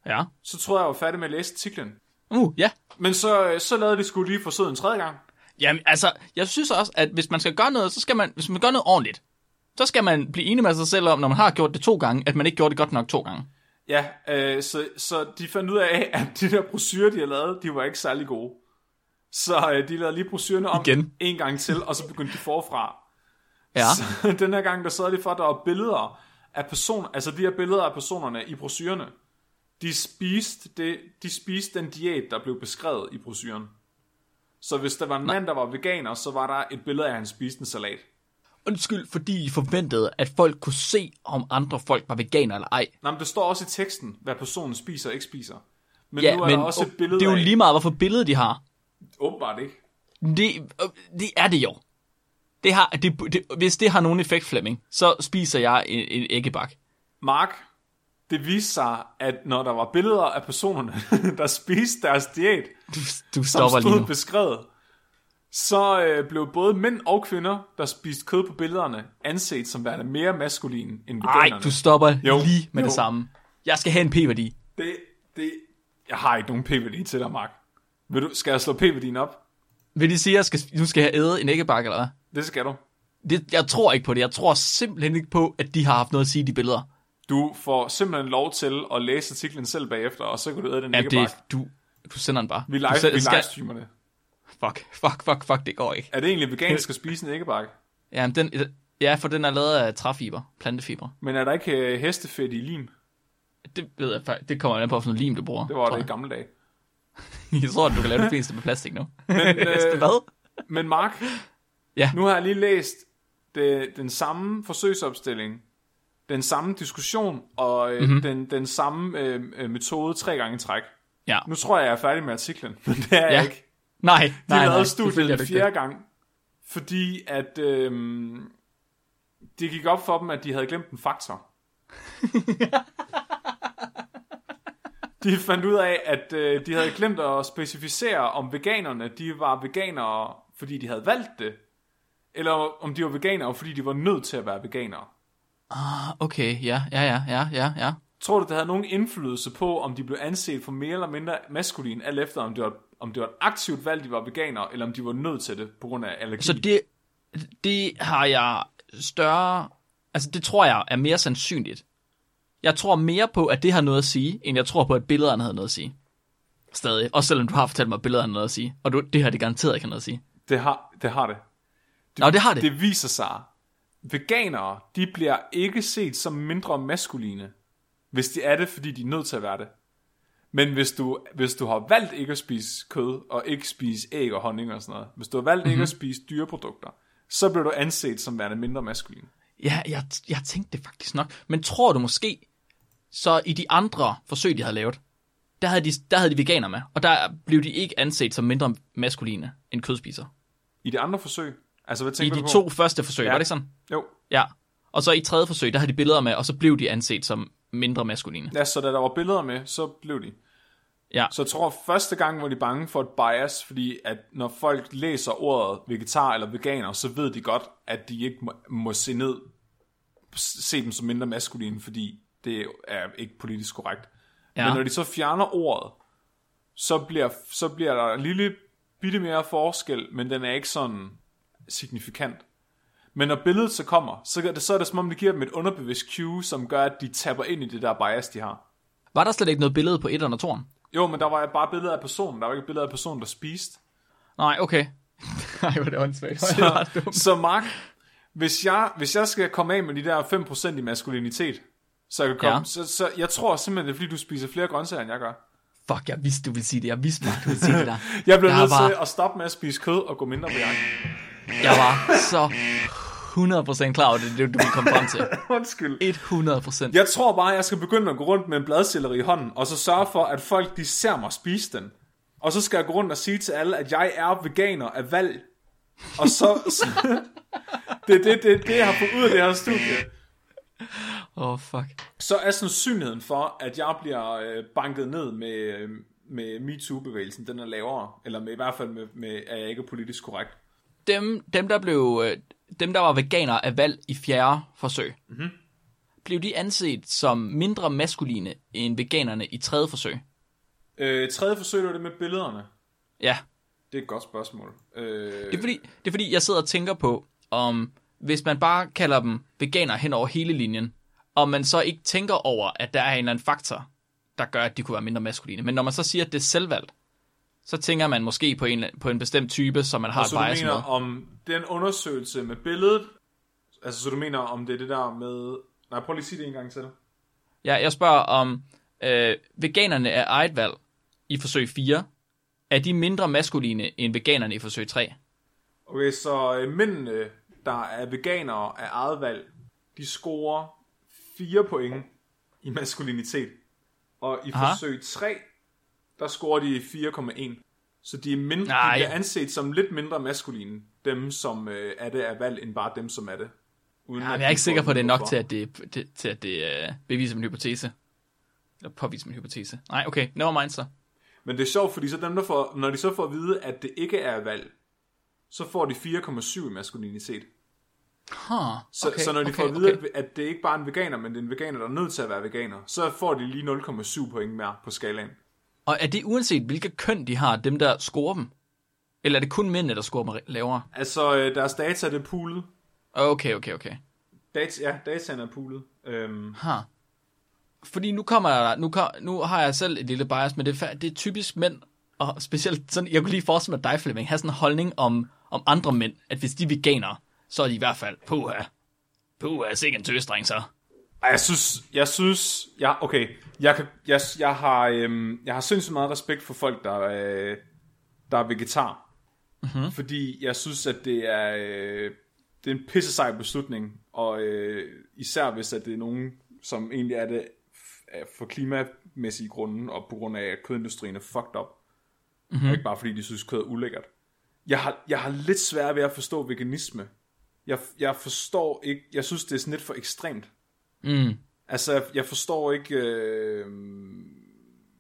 Ja. så tror jeg, jeg var færdig med at læse artiklen. Uh, ja. Men så, øh, så lavede de skulle lige forsøget en tredje gang. Jamen, altså, jeg synes også, at hvis man skal gøre noget, så skal man, hvis man gør noget ordentligt, så skal man blive enig med sig selv om, når man har gjort det to gange, at man ikke gjorde det godt nok to gange. Ja, øh, så, så de fandt ud af, at de der brochurer, de har lavet, de var ikke særlig gode. Så øh, de lavede lige brochurerne om Igen. en gang til, og så begyndte de forfra. Ja. Så den her gang, der sad de for, at der var billeder af personer, altså de her billeder af personerne i brochurerne. De spiste, det, de spiste den diæt, der blev beskrevet i brochuren. Så hvis der var en mand, der var veganer, så var der et billede af, at han spiste en salat. Undskyld, fordi de forventede, at folk kunne se, om andre folk var veganer eller ej. Nej, men det står også i teksten, hvad personen spiser og ikke spiser. Men Ja, nu er men der også et billede det er jo af... lige meget, hvorfor billede de har. Åbenbart ikke. Det, øh, det er det jo. Det har, det, det, hvis det har nogen effekt, Flemming, så spiser jeg en, en æggebak. Mark, det viste sig, at når der var billeder af personerne, der spiste deres diæt, Du, du som stopper lige stod nu. beskrevet, så øh, blev både mænd og kvinder, der spiste kød på billederne, anset som værende mere maskuline end Nej, veganerne. du stopper Jo, lige med jo. det samme. Jeg skal have en p-værdi. Det, det, jeg har ikke nogen p-værdi til dig, Mark. Vil du, skal jeg slå p-værdien op? Vil det sige, at jeg skal, du skal have æde en æggebak, eller hvad? Det skal du. Det, jeg tror ikke på det. Jeg tror simpelthen ikke på, at de har haft noget at sige i de billeder. Du får simpelthen lov til at læse artiklen selv bagefter, og så kan du æde den Ja, ikke det, du, du sender den bare. Vi, live, vi skal- livestreamer det. Fuck, fuck, fuck, fuck, det går ikke. Er det egentlig vegansk at spise en æggebakke? Ja, men den, ja, for den er lavet af træfiber, plantefiber. Men er der ikke øh, hestefedt i lim? Det ved jeg faktisk. Det kommer an på, hvilken lim du bruger. Det var det i jeg. gamle dage. Jeg tror, du kan lave det fleste med plastik nu. Men, øh, Hvad? Men Mark, Ja. nu har jeg lige læst det, den samme forsøgsopstilling, den samme diskussion og øh, mm-hmm. den, den samme øh, øh, metode tre gange i træk. Ja. Nu tror jeg, jeg er færdig med artiklen, men det er jeg Ja. ikke. Nej, De nej, nej. lavede selvfølgelig er studiet du en ikke fjerde gang, fordi at øh, det gik op for dem, at de havde glemt en faktor. de fandt ud af, at øh, de havde glemt at specificere, om veganerne de var veganere, fordi de havde valgt det, eller om de var veganere, fordi de var nødt til at være veganere. Okay, ja, ja, ja, ja, ja, ja. Tror du, det havde nogen indflydelse på, om de blev anset for mere eller mindre maskulin, alt efter om det var, om det var et aktivt valg, de var veganere, eller om de var nødt til det på grund af allergi? Så det, det har jeg større... Altså, det tror jeg er mere sandsynligt. Jeg tror mere på, at det har noget at sige, end jeg tror på, at billederne havde noget at sige. Stadig. Også selvom du har fortalt mig, at billederne har noget at sige. Og du, det har det garanteret ikke noget at sige. Det har det. Har det. Nå, det har det. Det viser sig, veganere, de bliver ikke set som mindre maskuline, hvis de er det, fordi de er nødt til at være det. Men hvis du, hvis du har valgt ikke at spise kød, og ikke spise æg og honning og sådan noget, hvis du har valgt mm-hmm. ikke at spise dyreprodukter, så bliver du anset som værende mindre maskulin. Ja, jeg, jeg tænkte det faktisk nok. Men tror du måske, så i de andre forsøg, de havde lavet, der havde de, der havde de veganer med, og der blev de ikke anset som mindre maskuline end kødspisere. I de andre forsøg, altså hvad I tænker de du på? to første forsøg, ja. var det ikke sådan? Jo, Ja. Og så i tredje forsøg, der havde de billeder med, og så blev de anset som mindre maskuline. ja, så da der var billeder med, så blev de. Ja. Så jeg tror, første gang var de bange for et bias, fordi at når folk læser ordet vegetar eller veganer, så ved de godt, at de ikke må, må se ned, se dem som mindre maskuline, fordi det er ikke politisk korrekt. Ja. Men når de så fjerner ordet, så bliver, så bliver der en lille bitte mere forskel, men den er ikke sådan signifikant. Men når billedet så kommer, så er det, så er det som om, det giver dem et underbevidst cue, som gør, at de tapper ind i det der bias, de har. Var der slet ikke noget billede på 1 og 2'eren? Jo, men der var bare billeder af personen. Der var ikke et billede af personen, der spiste. Nej, okay. Nej, hvor er det åndssvagt. Så, så Mark, hvis jeg, hvis jeg skal komme af med de der 5% i maskulinitet, så jeg kan komme, Ja. så, så jeg tror simpelthen, det er fordi, du spiser flere grøntsager, end jeg gør. Fuck, jeg vidste, du ville sige det. Jeg vidste bare, du ville sige det der. Jeg Jeg nødt til at stoppe med at spise kød og gå mindre på jagt. Jeg var så 100% klar over det, det du ville komme frem til. Undskyld. 100%. Jeg tror bare, jeg skal begynde at gå rundt med en bladcelleri i hånden, og så sørge for, at folk de ser mig spise den. Og så skal jeg gå rundt og sige til alle, at jeg er veganer af valg. Og så... så det er det, det, det, jeg har fået ud af det her studie. Åh, oh, fuck. Så er sandsynligheden for, at jeg bliver øh, banket ned med, øh, med MeToo-bevægelsen, den er lavere. Eller med, i hvert fald med, med, at jeg ikke er politisk korrekt. Dem, dem, der blev, øh, dem, der var veganere af valg i fjerde forsøg, mm-hmm. blev de anset som mindre maskuline end veganerne i tredje forsøg? Øh, tredje forsøg var det med billederne. Ja, Det er et godt spørgsmål. Øh, det er, fordi, det er fordi, jeg sidder og tænker på, om hvis man bare kalder dem veganere hen over hele linjen, og man så ikke tænker over, at der er en eller anden faktor, der gør, at de kunne være mindre maskuline. Men når man så siger, at det er selvvalgt, så tænker man måske på en, på en bestemt type, som man har et så du bias mener med. om den undersøgelse med billedet, altså så du mener om det er det der med, nej prøv lige at sige det en gang til. Ja, jeg spørger om øh, veganerne er eget valg i forsøg 4. Er de mindre maskuline end veganerne i forsøg 3? Okay, så øh, mændene, der er veganere af eget valg, de scorer 4 point i maskulinitet. Og i Aha. forsøg 3, der scorer de 4,1. Så de er, mindre, de Nej. bliver anset som lidt mindre maskuline, dem som øh, er det af valg, end bare dem som er det. Uden Ja, men jeg er de ikke sikker på, at det er nok til, at det, det, til, at det øh, beviser min hypotese. Eller påviser min hypotese. Nej, okay, never mind så. Men det er sjovt, fordi så dem, der får, når de så får at vide, at det ikke er valg, så får de 4,7 i maskulinitet. Huh, Så, okay, så når de okay, får at vide, okay. at, at det ikke bare er en veganer, men det er en veganer, der er nødt til at være veganer, så får de lige 0,7 point mere på skalaen. Og er det uanset, hvilke køn de har, dem der scorer dem? Eller er det kun mændene, der scorer dem lavere? Altså, øh, deres data det er poolet. Okay, okay, okay. Data, ja, dataen er poolet. Øhm, Huh. Fordi nu kommer der, nu, kom, nu har jeg selv et lille bias, men det er, det er typisk mænd, og specielt sådan, jeg kunne lige forestille mig dig, Flemming, have sådan en holdning om, om andre mænd, at hvis de er veganere, så er de i hvert fald, puha, puha, sikke en tøsdreng så. Jeg synes, jeg synes, ja, okay, jeg, kan, jeg, jeg har, øhm, jeg har sindssygt meget respekt for folk, der, øh, der er vegetar. Mm-hmm. Fordi jeg synes, at det er, øh, det er en pisse sej beslutning, og øh, især hvis at det er nogen, som egentlig er det for klimamæssige grunde, og på grund af, at kødindustrien er fucked up. Mm-hmm. Og ikke bare fordi, de synes, kød er ulækkert. Jeg har, jeg har lidt svært ved at forstå veganisme. Jeg, jeg forstår ikke, jeg synes, det er sådan lidt for ekstremt. Mm. Altså, jeg- forstår ikke... Øh,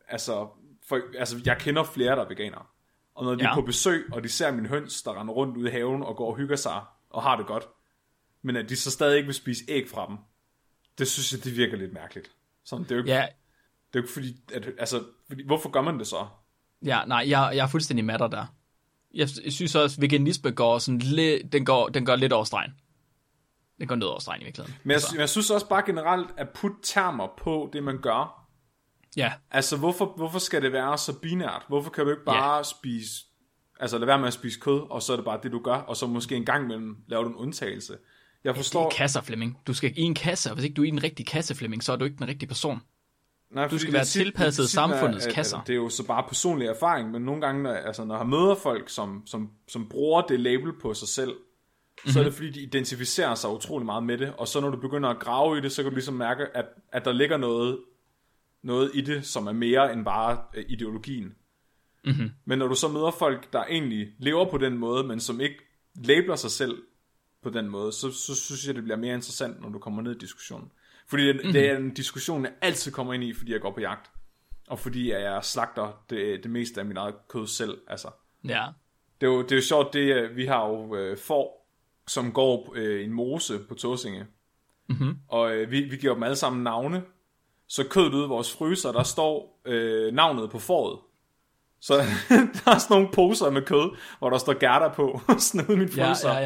altså, for, altså, jeg kender flere, der er veganere. Og når de ja. Er på besøg, og de ser min høns, der render rundt ude i haven og går og hygger sig, og har det godt, men at de så stadig ikke vil spise æg fra dem, det synes jeg, det virker lidt mærkeligt. Sådan, det er jo ikke, ja. Det er jo ikke fordi, at, altså, fordi, hvorfor gør man det så? ja, nej, jeg, jeg er fuldstændig matter der. Jeg, jeg synes også, at veganisme går sådan lidt, den går, den går lidt over stregen. Den går ned over stregen i virkeligheden. Men jeg, men jeg synes også bare generelt, at putte termer på det, man gør, Ja, Altså, hvorfor, hvorfor skal det være så binært? Hvorfor kan du ikke bare spise... Altså, lade være med at spise kød, og så er det bare det, du gør, og så måske en gang imellem laver du en undtagelse. Jeg det forstår... er kasser, Flemming. Du skal i en kasse, og hvis ikke du er i den rigtige kasse, Flemming, så er du ikke den rigtige person. Nej, fordi skal det være tit- tilpasset det tit samfundets er, kasser. Det er jo så bare personlig erfaring, men nogle gange, når, altså, når jeg møder folk, som, som, som bruger det label på sig selv, mm-hmm. så er det fordi, de identificerer sig utrolig meget med det, og så når du begynder at grave i det, så kan du ligesom mærke, at, at der ligger noget, noget i det, som er mere end bare øh, ideologien. Mm-hmm. Men når du så møder folk, der egentlig lever på den måde, men som ikke labeler sig selv på den måde, så, så synes jeg, det bliver mere interessant, når du kommer ned i diskussionen. Fordi det, mm-hmm. det er en diskussion, jeg altid kommer ind i, fordi jeg går på jagt. Og fordi jeg slagter det, det meste af mit eget kød selv. Altså, Ja. det, er jo, det er jo sjovt, det, er- vi har jo øh, får, som går øh, en mose på Tåsinge. Mm-hmm. Og øh, vi, vi giver dem alle sammen navne. Så kødet ude i vores fryser, der står øh, navnet på fåret. Så der er sådan nogle poser med kød, hvor der står Gerda på, sådan ude i min Ja, fryser. ja,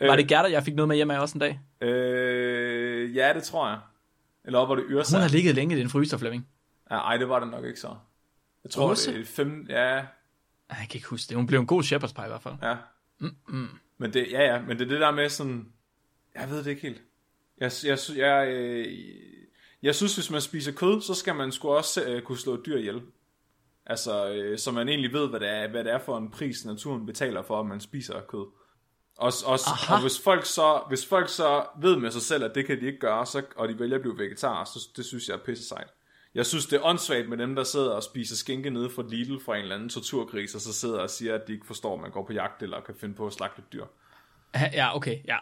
ja. Var det Gerda, jeg fik noget med hjem af også en dag? Øh, ja, det tror jeg. Eller op var det Yrsa. Hun har ligget længe i den fryser, Flemming. Ja, ej, det var det nok ikke så. Jeg tror, Åse? det er fem... Ja, Jeg kan ikke huske det. Hun blev en god shepherd's pie i hvert fald. ja. Mm-mm. Men det, ja, ja, men det er det der med sådan... Jeg ved det ikke helt. Jeg, jeg, jeg, jeg, øh, jeg synes, hvis man spiser kød, så skal man sgu også øh, kunne slå et dyr ihjel. Altså, øh, så man egentlig ved, hvad det, er, hvad det er for en pris, naturen betaler for, at man spiser kød. Og, og, Aha. og hvis, folk så, hvis folk så ved med sig selv, at det kan de ikke gøre, så, og de vælger at blive vegetarer, så det synes jeg er pisse sejt. Jeg synes, det er åndssvagt med dem, der sidder og spiser skinke nede fra Lidl fra en eller anden torturgris, og så sidder og siger, at de ikke forstår, at man går på jagt eller kan finde på at slagte et dyr. Ja, okay, ja.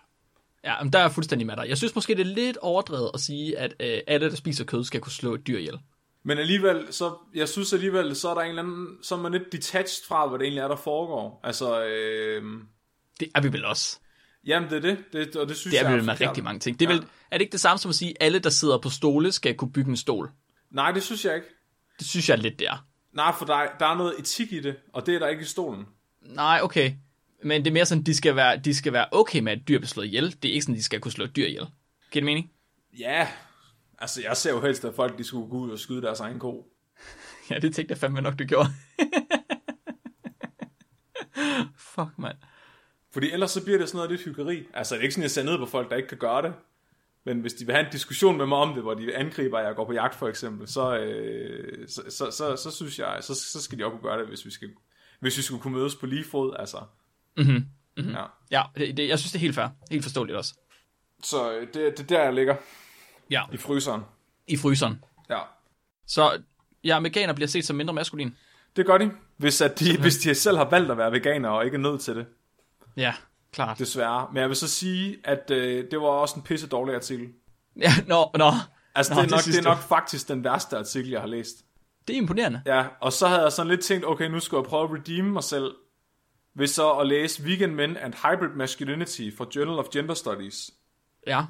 Ja, men der er jeg fuldstændig med dig. Jeg synes måske, det er lidt overdrevet at sige, at øh, alle, der spiser kød, skal kunne slå et dyr ihjel. Men alligevel, så, jeg synes alligevel, så er der en eller anden, så er man lidt detached fra, hvad det egentlig er, der foregår. Altså, øh, Det er vi vel også. jamen det er det, det og det synes Det er jeg vi vel med rigtig mange ting. Det er, Ja. vel, er det ikke det samme som at sige, at alle, der sidder på stole, skal kunne bygge en stol? Nej, det synes jeg ikke. Det synes jeg er lidt der. Nej, for der, der er noget etik i det, og det er der ikke i stolen. Nej, okay. Men det er mere sådan, de skal være, de skal være okay med, at dyr bliver slået ihjel. Det er ikke sådan, de skal kunne slå et dyr ihjel. Giver det mening? Ja, altså jeg ser jo helst, at folk de skulle gå ud og skyde deres egen ko. Ja, det tænkte jeg fandme nok, du gjorde. Fuck, mand. Fordi ellers så bliver det sådan noget lidt hyggeleri. Altså det er ikke sådan, jeg ser ned på folk, der ikke kan gøre det. Men hvis de vil have en diskussion med mig om det, hvor de angriber, at jeg går på jagt for eksempel, så, øh, så, så, så, så synes jeg, så, så skal de også kunne gøre det, hvis vi, skal, hvis vi skulle kunne mødes på lige fod. Altså. Mhm. Ja. Ja, det, det, jeg synes, det er helt fair. Helt forståeligt også. Så øh, det, det er der, jeg ligger Ja. i fryseren. I fryseren. Ja. Så ja, veganer bliver set som mindre maskulin. Det gør de, hvis, at de, hvis de selv har valgt at være veganere og ikke er nødt til det. Ja, klart. Desværre. Men jeg vil så sige, at øh, det var også en pisse dårlig artikel. Ja, nå, nå. Altså, Nå, det, er det nok, synes det er nok faktisk den værste artikel, jeg har læst. Det er imponerende. Ja, og så havde jeg sådan lidt tænkt, okay, nu skal jeg prøve at redeem mig selv, ved så at læse Vegan Men and Hybrid Masculinity fra Journal of Gender Studies. Ja.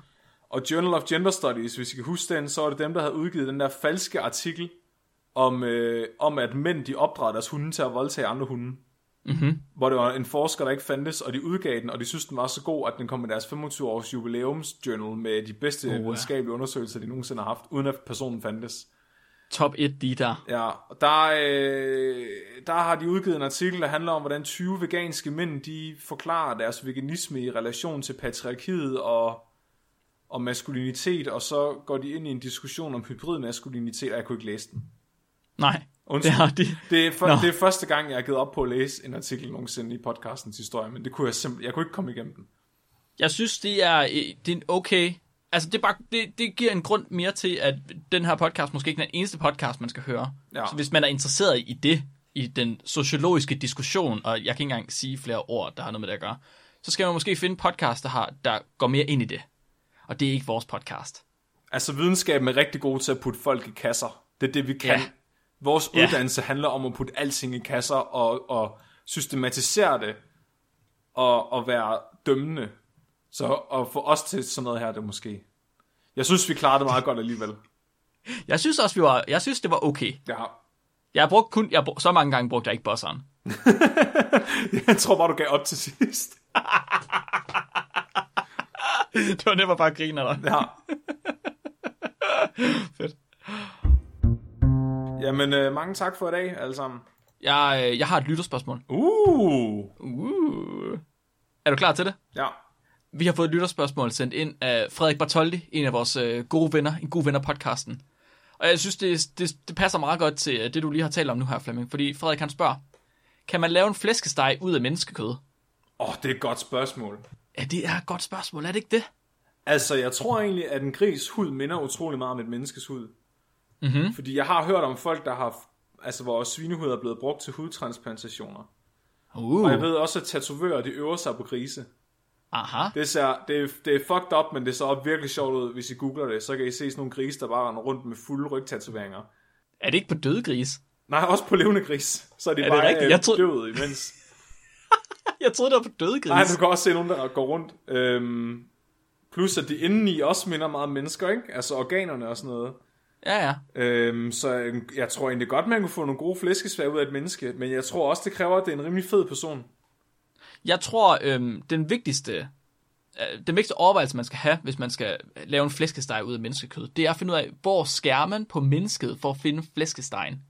Og Journal of Gender Studies, hvis I kan huske den, så var det dem, der havde udgivet den der falske artikel om, øh, om at mænd, de opdrager deres hunde til at voldtage andre hunde. Mhm. Hvor det var en forsker, der ikke fandtes, og de udgav den, og de synes, den var så god, at den kom med deres 25-års jubilæumsjournal med de bedste ja. oh, videnskabelige undersøgelser, de nogensinde har haft, uden at personen fandtes. Top 1 lige der. Ja, og der, øh, der har de udgivet en artikel, der handler om, hvordan 20 veganske mænd, de forklarer deres veganisme i relation til patriarkiet og, og maskulinitet, og så går de ind i en diskussion om hybrid maskulinitet, og jeg kunne ikke læse den. Nej, Undskyld. det har de. Det er, for, det er første gang, jeg har givet op på at læse en artikel nogensinde i podcastens historie, men det kunne jeg simpelthen, jeg kunne ikke komme igennem den. Jeg synes, det er, øh, det er okay... Altså, det, er bare, det, det giver en grund mere til, at den her podcast måske ikke er den eneste podcast, man skal høre. Ja. Så hvis man er interesseret i det, i den sociologiske diskussion, og jeg kan ikke engang sige flere ord, der har noget med det at gøre, så skal man måske finde podcast, der, har, der går mere ind i det. Og det er ikke vores podcast. Altså videnskaben er rigtig god til at putte folk i kasser. Det er det, vi kan. Ja. Vores Ja. uddannelse handler om at putte alting i kasser og, og systematisere det og, og være dømmende. Så at få os til sådan noget her, det måske... Jeg synes, vi klarede det meget godt alligevel. Jeg synes også, vi var, jeg synes, det var okay. Ja. Jeg har brugt kun, jeg har brugt, så mange gange brugte jeg ikke bosseren. Jeg tror bare, du gav op til sidst. det var nemt bare grine dig. Ja. Fedt. Jamen, øh, mange tak for i dag, alle sammen. Jeg, øh, jeg har et lytterspørgsmål. Uh. Uh. Er du klar til det? Ja. Vi har fået et lytterspørgsmål sendt ind af Frederik Bartoldi, en af vores øh, gode venner, en god ven af podcasten. Og jeg synes, det, det, det passer meget godt til øh, det, du lige har talt om nu her, Flemming. Fordi Frederik han spørger, kan man lave en flæskesteg ud af menneskekød? Åh, oh, det er et godt spørgsmål. Ja, det er et godt spørgsmål, er det ikke det? Altså, jeg tror egentlig, at en gris hud minder utrolig meget om et menneskes hud. Mhm. Fordi jeg har hørt om folk, der har... Altså, hvor svinehud er blevet brugt til hudtransplantationer. Uh. Og jeg ved også, at tatovører, de øver sig på grise. Aha. Det, ser, det, er, det er fucked up, men det ser også virkelig sjovt ud, hvis I googler det. Så kan I se sådan nogle grise, der bare render rundt med fulde rygtatoveringer. Er det ikke på døde gris? Nej, også på levende gris. Så er de Er det bare rigtigt? øh, Jeg troede- døde imens. Jeg troede, det var på døde gris. Nej, du kan også se nogen, der går rundt. Øhm, plus, at de indeni også minder meget om mennesker, ikke? Altså organerne og sådan noget. Ja, ja. Øhm, så øh, jeg tror egentlig godt, man kunne få nogle gode flæskesvær ud af et menneske, men jeg tror også, det kræver, at det er en rimelig fed person. Jeg tror, øhm, den vigtigste øh, den vigtigste overvejelse, man skal have, hvis man skal lave en flæskesteg ud af menneskekød, det er at finde ud af, hvor skærer man på mennesket for at finde flæskestegen.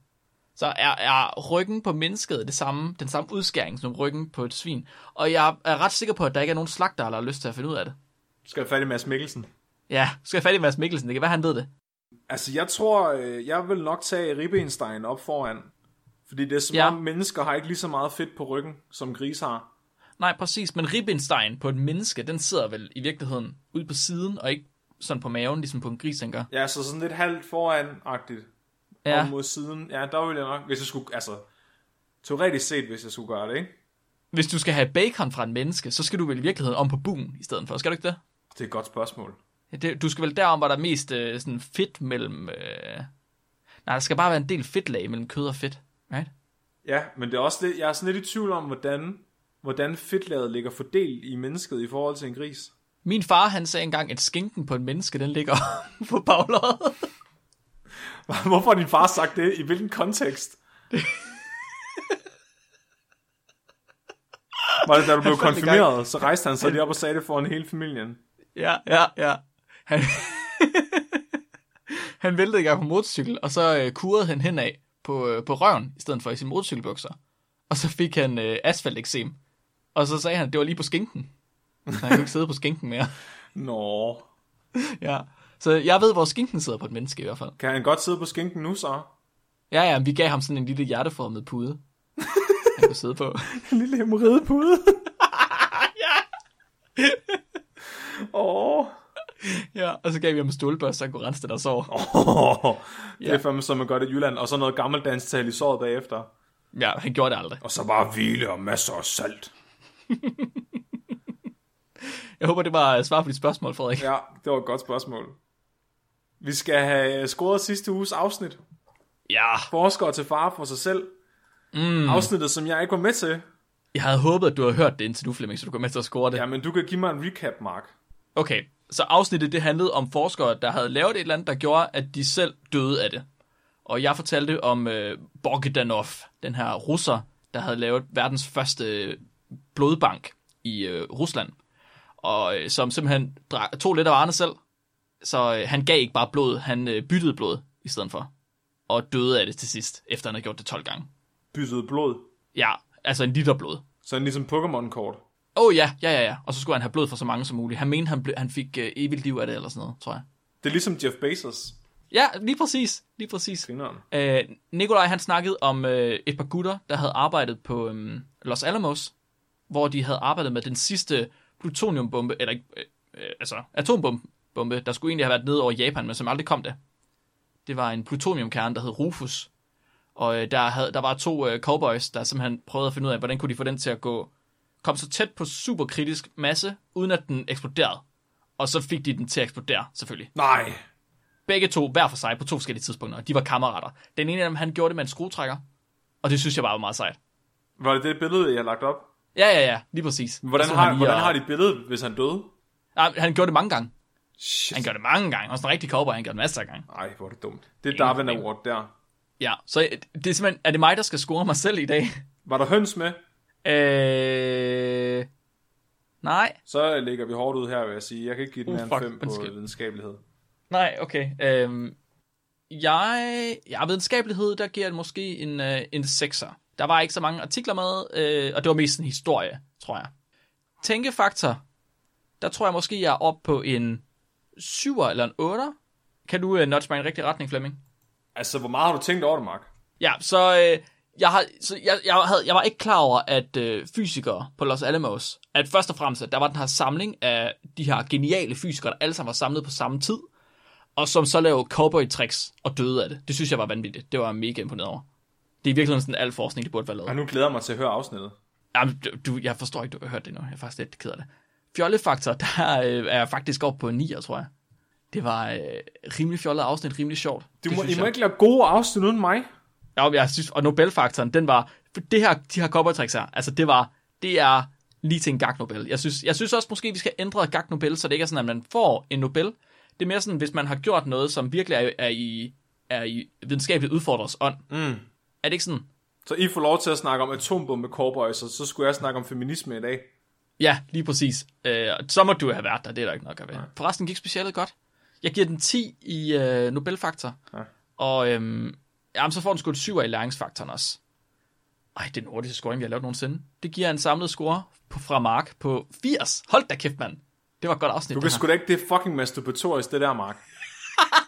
Så er, er ryggen på mennesket det samme, den samme udskæring som ryggen på et svin. Og jeg er ret sikker på, at der ikke er nogen slagter, der har lyst til at finde ud af det. Skal jeg fat i Mads Mikkelsen? Ja, skal jeg fat i Mads Mikkelsen, det kan være, han ved det. Altså, jeg tror, øh, jeg vil nok tage ribbenstein op foran. Fordi det er som Ja. om mennesker har ikke lige så meget fedt på ryggen, som gris har. Nej, præcis, men ribbenstein på et menneske, den sidder vel i virkeligheden ude på siden, og ikke sådan på maven, ligesom på en gris, den gør. Ja, så sådan lidt halvt foran-agtigt. Ja, Om mod siden. Ja, der vil jeg nok, hvis jeg skulle, altså, teoretisk set, hvis jeg skulle gøre det, ikke? hvis du skal have bacon fra en menneske, så skal du vel i virkeligheden om på bugen i stedet for, skal du ikke det? Det er et godt spørgsmål. Det, du skal vel derom, hvor der er mest øh, sådan fedt mellem... Øh... Nej, der skal bare være en del fedtlag mellem kød og fedt, right? Ja, men det er også lidt, jeg er sådan lidt i tvivl om, hvordan, hvordan fedtlaget ligger fordelt i mennesket i forhold til en gris. Min far, han sagde engang, at skinken på en menneske, den ligger på baglåret. Hvorfor har din far sagt det? I hvilken kontekst? Var det, da du blev konfirmeret, så rejste han sig lige op og sagde det foran hele familien. ja, ja, ja. Han, han væltede i gang på motorcykel, og så øh, kurede han henad på, øh, på røven, i stedet for i sine motorcykelbukser. Og så fik han øh, asfalteksem. Og så sagde han, at det var lige på skinken. Så han kunne ikke sidde på skinken mere. Nå, Ja. Så jeg ved, hvor skinken sidder på et menneske i hvert fald. kan han godt sidde på skinken nu så? Ja, ja, vi gav ham sådan en lille hjerteformet pude. Han kunne sidde på. En lille hemorridepude. Åh. Ja, og så gav vi ham en stålbørste, så han kunne rense det der sår. Oh, det Ja. er fandme som man gør det i Jylland. Og så noget gammeldansk tal i såret bagefter. Ja, han gjorde det aldrig. Og så bare hvile og masser af salt. Jeg håber, det var svar på dit spørgsmål, Frederik. Ja, det var et godt spørgsmål. Vi skal have scoret sidste uges afsnit. Ja. Forskere til fare for sig selv. Mm. Afsnittet, som jeg ikke var med til. Jeg havde håbet, at du havde hørt det indtil nu, Flemming, så du kom med til at score det. Ja, men du kan give mig en recap, Mark. Okay, så afsnittet det handlede om forskere, der havde lavet et eller andet, der gjorde, at de selv døde af det. Og jeg fortalte om øh, Bogdanov, den her russer, der havde lavet verdens første øh, blodbank i øh, Rusland. Og øh, som simpelthen drak, tog lidt af varerne selv. Så øh, han gav ikke bare blod, han øh, byttede blod i stedet for. Og døde af det til sidst, efter han havde gjort det 12 gange. Byttede blod. Ja, altså en liter blod. Sådan ligesom Pokémon-kort. Åh oh, ja, ja, ja, ja. Og så skulle han have blod for så mange som muligt. Han mente, han, ble, han fik øh, evigt liv af det, eller sådan noget, tror jeg. Det er ligesom Jeff Bezos. Ja, lige præcis. Lige præcis. Øh, Nikolaj, han snakkede om øh, et par gutter, der havde arbejdet på øh, Los Alamos, hvor de havde arbejdet med den sidste plutoniumbombe, eller ikke, øh, øh, altså atombombe, der skulle egentlig have været nede over Japan, men som aldrig kom det. Det var en plutoniumkerne, der hed Rufus. Og øh, der, havde, der var to øh, cowboys, der simpelthen prøvede at finde ud af, hvordan kunne de få den til at gå, komme så tæt på superkritisk masse, uden at den eksploderede. Og så fik de den til at eksplodere, selvfølgelig. Nej. Begge to, hver for sig, på to forskellige tidspunkter. De var kammerater. Den ene af dem, han gjorde det med en skruetrækker. Og det synes jeg bare var meget sejt. Var det det billede, jeg har lagt op? Ja, ja, ja, lige præcis. Hvordan, har, lige hvordan og- har de billedet, hvis han døde? Nej, han gjorde det mange gange. Shit. Han gjorde det mange gange. Og sådan en rigtig cowboy, han gjorde det masser af gange. Ej, hvor er det dumt. Det er Darwin. Award der. Ja, så øh, det er simpelthen, er det mig, der skal score mig selv i dag? Var der høns med? Øh... Nej. Så lægger vi hårdt ud her, vil jeg sige. Jeg kan ikke give den Uh, her en fuck, 5 på videnskabelighed. Nej, okay. Øhm, jeg, ja, videnskabelighed, der giver det måske en, øh, en 6'er. Der var ikke så mange artikler med, øh, og det var mest en historie, tror jeg. Tænkefaktor, der tror jeg måske, jeg er oppe på en 7'er eller en 8'er. Kan du øh, nudge mig i en rigtig retning, Flemming? Altså, hvor meget har du tænkt over det, Mark? Ja, så, øh, jeg, har, så jeg, jeg, havde, jeg var ikke klar over, at øh, fysikere på Los Alamos, at først og fremmest, at der var den her samling af de her geniale fysikere, der alle sammen var samlet på samme tid, og som så lavede cowboy-tricks og døde af det. Det synes jeg var vanvittigt. Det var jeg mega imponeret over. Det er virkelig sådan al forskning, det burde være lavet. Og nu glæder jeg mig til at høre afsnittet. Jamen, du, jeg forstår ikke, du har hørt det nu. Jeg er faktisk lidt ked af det. Fjollefaktor, der øh, er jeg faktisk oppe på en 9, tror jeg. Det var øh, rimelig fjollet afsnit, rimelig sjovt. Du Det må, I må jeg. ikke lave gode afsnit uden mig. Ja, jeg synes, og Nobelfaktoren, den var, det her, de her cowboy-tricks her, altså det var, det er lige til en gag Nobel. Jeg synes, jeg synes også måske, vi skal ændre gag Nobel, så det ikke er sådan, at man får en Nobel. Det er mere sådan, hvis man har gjort noget, som virkelig er, er i, er i videnskabeligt udfordres ånd. Mm. Er det ikke sådan? Så I får lov til at snakke om atombombe cowboys, og så skulle jeg snakke om feminisme i dag. Ja, lige præcis. Øh, så må du have været der, det er der ikke nok at være. Forresten gik specialet godt. Jeg giver den 10 i øh, Nobelfaktor. Ja. Og øhm, jamen, så får den sgu et 7 i læringsfaktoren også. Ej, det er den hurtigste scoring, vi har lavet nogensinde. Det giver en samlet score på, fra Mark på 80. Hold da kæft, mand. Det var et godt afsnit, Du kan sgu da ikke, det fucking masturbatorisk, det der, Mark.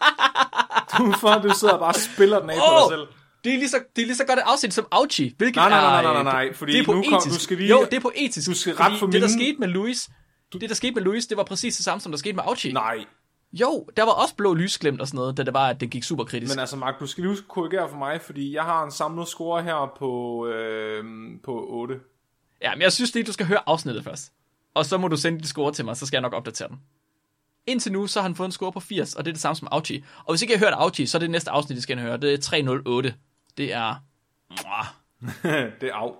du, for, du sidder og bare spiller den af på Åh! dig selv. Det er, lige så, det er lige så godt et afsnit som Auchi, hvilket Nej, nej, nej, nej, nej, nej, fordi det er nu kom- poetisk. du skal lige- Jo, det er poetisk. du skal ret for Det, der mine- skete med Louis, det, der skete med Louis, det var præcis det samme, som der skete med Auchi. Nej, Jo, der var også blå lysglemt og sådan noget, da det var, at det gik super kritisk. men altså, Mark, du skal lige huske korrigere for mig, fordi jeg har en samlet score her på, øh, på 8. Ja, men jeg synes lige, du skal høre afsnittet først. Og så må du sende dit score til mig, så skal jeg nok opdatere den. Indtil nu, så har han fået en score på 80, og det er det samme som Auchi. Og hvis ikke jeg har hørt Auchi, så er det næste afsnit, I skal høre. Det er 308. Det er... Det er af.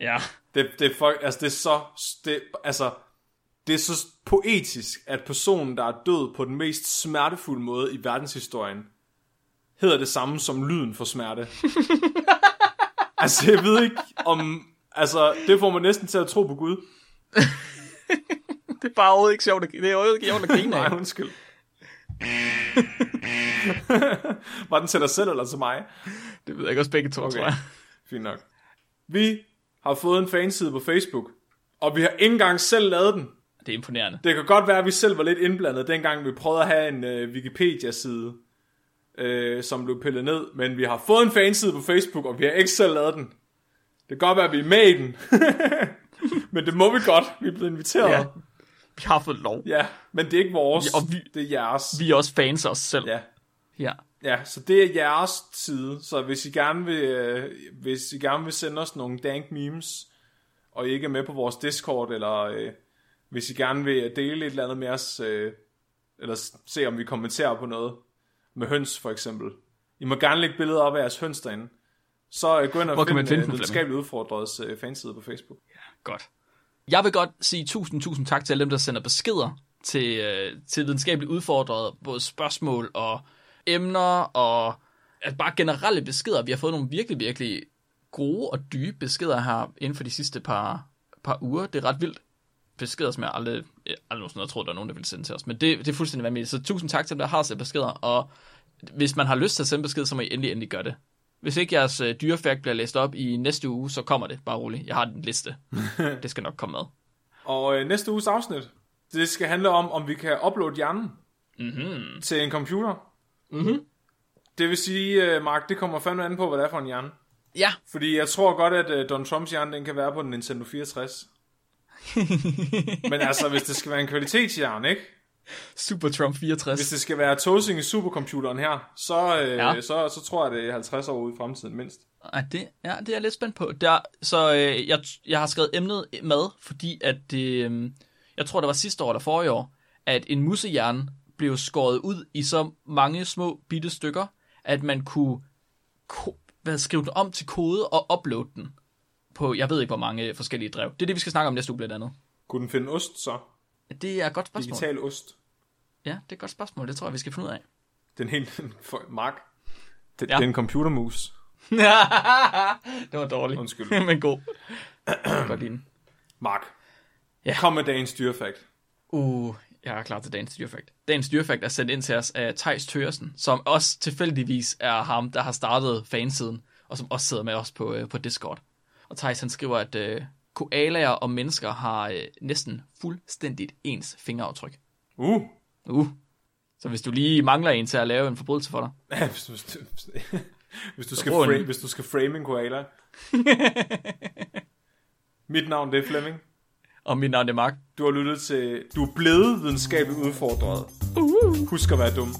Ja. Det, det er folk, altså det er så, det, altså, det er så poetisk, at personen, der er død på den mest smertefulde måde i verdenshistorien, hedder det samme som lyden for smerte. altså, jeg ved ikke om, altså, det får man næsten til at tro på Gud. Det er bare overhovedet ikke sjovt. at- Det er overhovedet ikke sjovt at grine Nej, undskyld. Var den til dig selv eller til mig? Det ved jeg ikke også begge to, okay. tror jeg. Fint nok. Vi har fået en fanside på Facebook, og vi har ikke engang selv lavet den. Det er imponerende. Det kan godt være, at vi selv var lidt indblandet, dengang vi prøvede at have en øh, Wikipedia-side, øh, som blev pillet ned. Men vi har fået en fanside på Facebook, og vi har ikke selv lavet den. Det kan godt være, at vi er med i den. men det må vi godt. Vi er blevet inviteret. Ja. Vi har fået lov. ja men det er ikke vores. Ja, og vi- det er jeres. Vi er også fans af os selv. Ja. ja. Ja, så det er jeres side. Så hvis I gerne vil, øh, hvis I gerne vil sende os nogle dank memes, og I ikke er med på vores Discord, eller øh, hvis I gerne vil dele et eller andet med os, øh, eller se om vi kommenterer på noget, med høns for eksempel. I må gerne lægge billeder op af jeres høns derinde. Så øh, gå ind og Hvor kan find, finde øh, videnskabeligt udfordrets øh, fanside på Facebook. Godt. Jeg vil godt sige tusind, tusind tak til alle dem, der sender beskeder til, øh, til videnskabeligt udfordrede, både spørgsmål og emner, og altså bare generelle beskeder. Vi har fået nogle virkelig, virkelig gode og dybe beskeder her inden for de sidste par, par uger. Det er ret vildt. Beskeder, som jeg aldrig, jeg aldrig nogensinde troet, der er nogen, der vil sende til os. Men det, det er fuldstændig vanvittigt. Så tusind tak til dem, der har sendt beskeder. Og hvis man har lyst til at sende besked, så må I endelig, endelig gøre det. Hvis ikke jeres øh, dyrefakt bliver læst op i næste uge, så kommer det. Bare roligt. Jeg har en liste. det skal nok komme med. Og øh, næste uges afsnit, det skal handle om, om vi kan uploade hjernen Mm-hmm. til en computer. Mhm. Det vil sige, øh, Mark, det kommer fandme an på, hvad det er for en hjerne. Ja. Fordi jeg tror godt, at uh, Don Trumps hjerne, den kan være på en Nintendo 64. Men altså, hvis det skal være en kvalitetshjerne, ikke? Super Trump 64. Hvis det skal være tosing i supercomputeren her, så, øh, Ja. ja. så, så tror jeg, det er 50 år ude i fremtiden mindst. Ej, det, ja, det er jeg lidt spændt på. Der, så øh, jeg, jeg har skrevet emnet med, fordi at det, øh, jeg tror, det var sidste år eller forrige år, at en musehjerne blev skåret ud i så mange små bitte stykker, at man kunne ko- hvad, skrive den om til kode og uploade den på, jeg ved ikke, hvor mange forskellige drev. Det er det, vi skal snakke om næste uge blandt andet. Kunne den finde ost så? Det er et godt spørgsmål. Digital ost. Ja, det er et godt spørgsmål. Det tror jeg, vi skal finde ud af. Den helt... Mark. Det, Ja. det er en computermus. det var dårligt. Undskyld. Men god. Godt lide den. Mark. Ja. Kom med dagens dyrefakt. Uh, jeg er klar til dagens dyrefakt. Dagens dyrefakt er sendt ind til os af Tejs Tøresen, som også tilfældigvis er ham, der har startet fansiden, og som også sidder med os på, øh, på Discord. Og Tejs han skriver, at øh, koalaer og mennesker har øh, næsten fuldstændigt ens fingeraftryk. Uh. Uh. Så hvis du lige mangler en til at lave en forbrydelse for dig. Ja, hvis, du, hvis, du skal frame, hvis du skal frame en koala. Mit navn det er Flemming. Og mit navn er Mark. Du har lyttet til... Du er blevet videnskabeligt udfordret. Husk at være dum.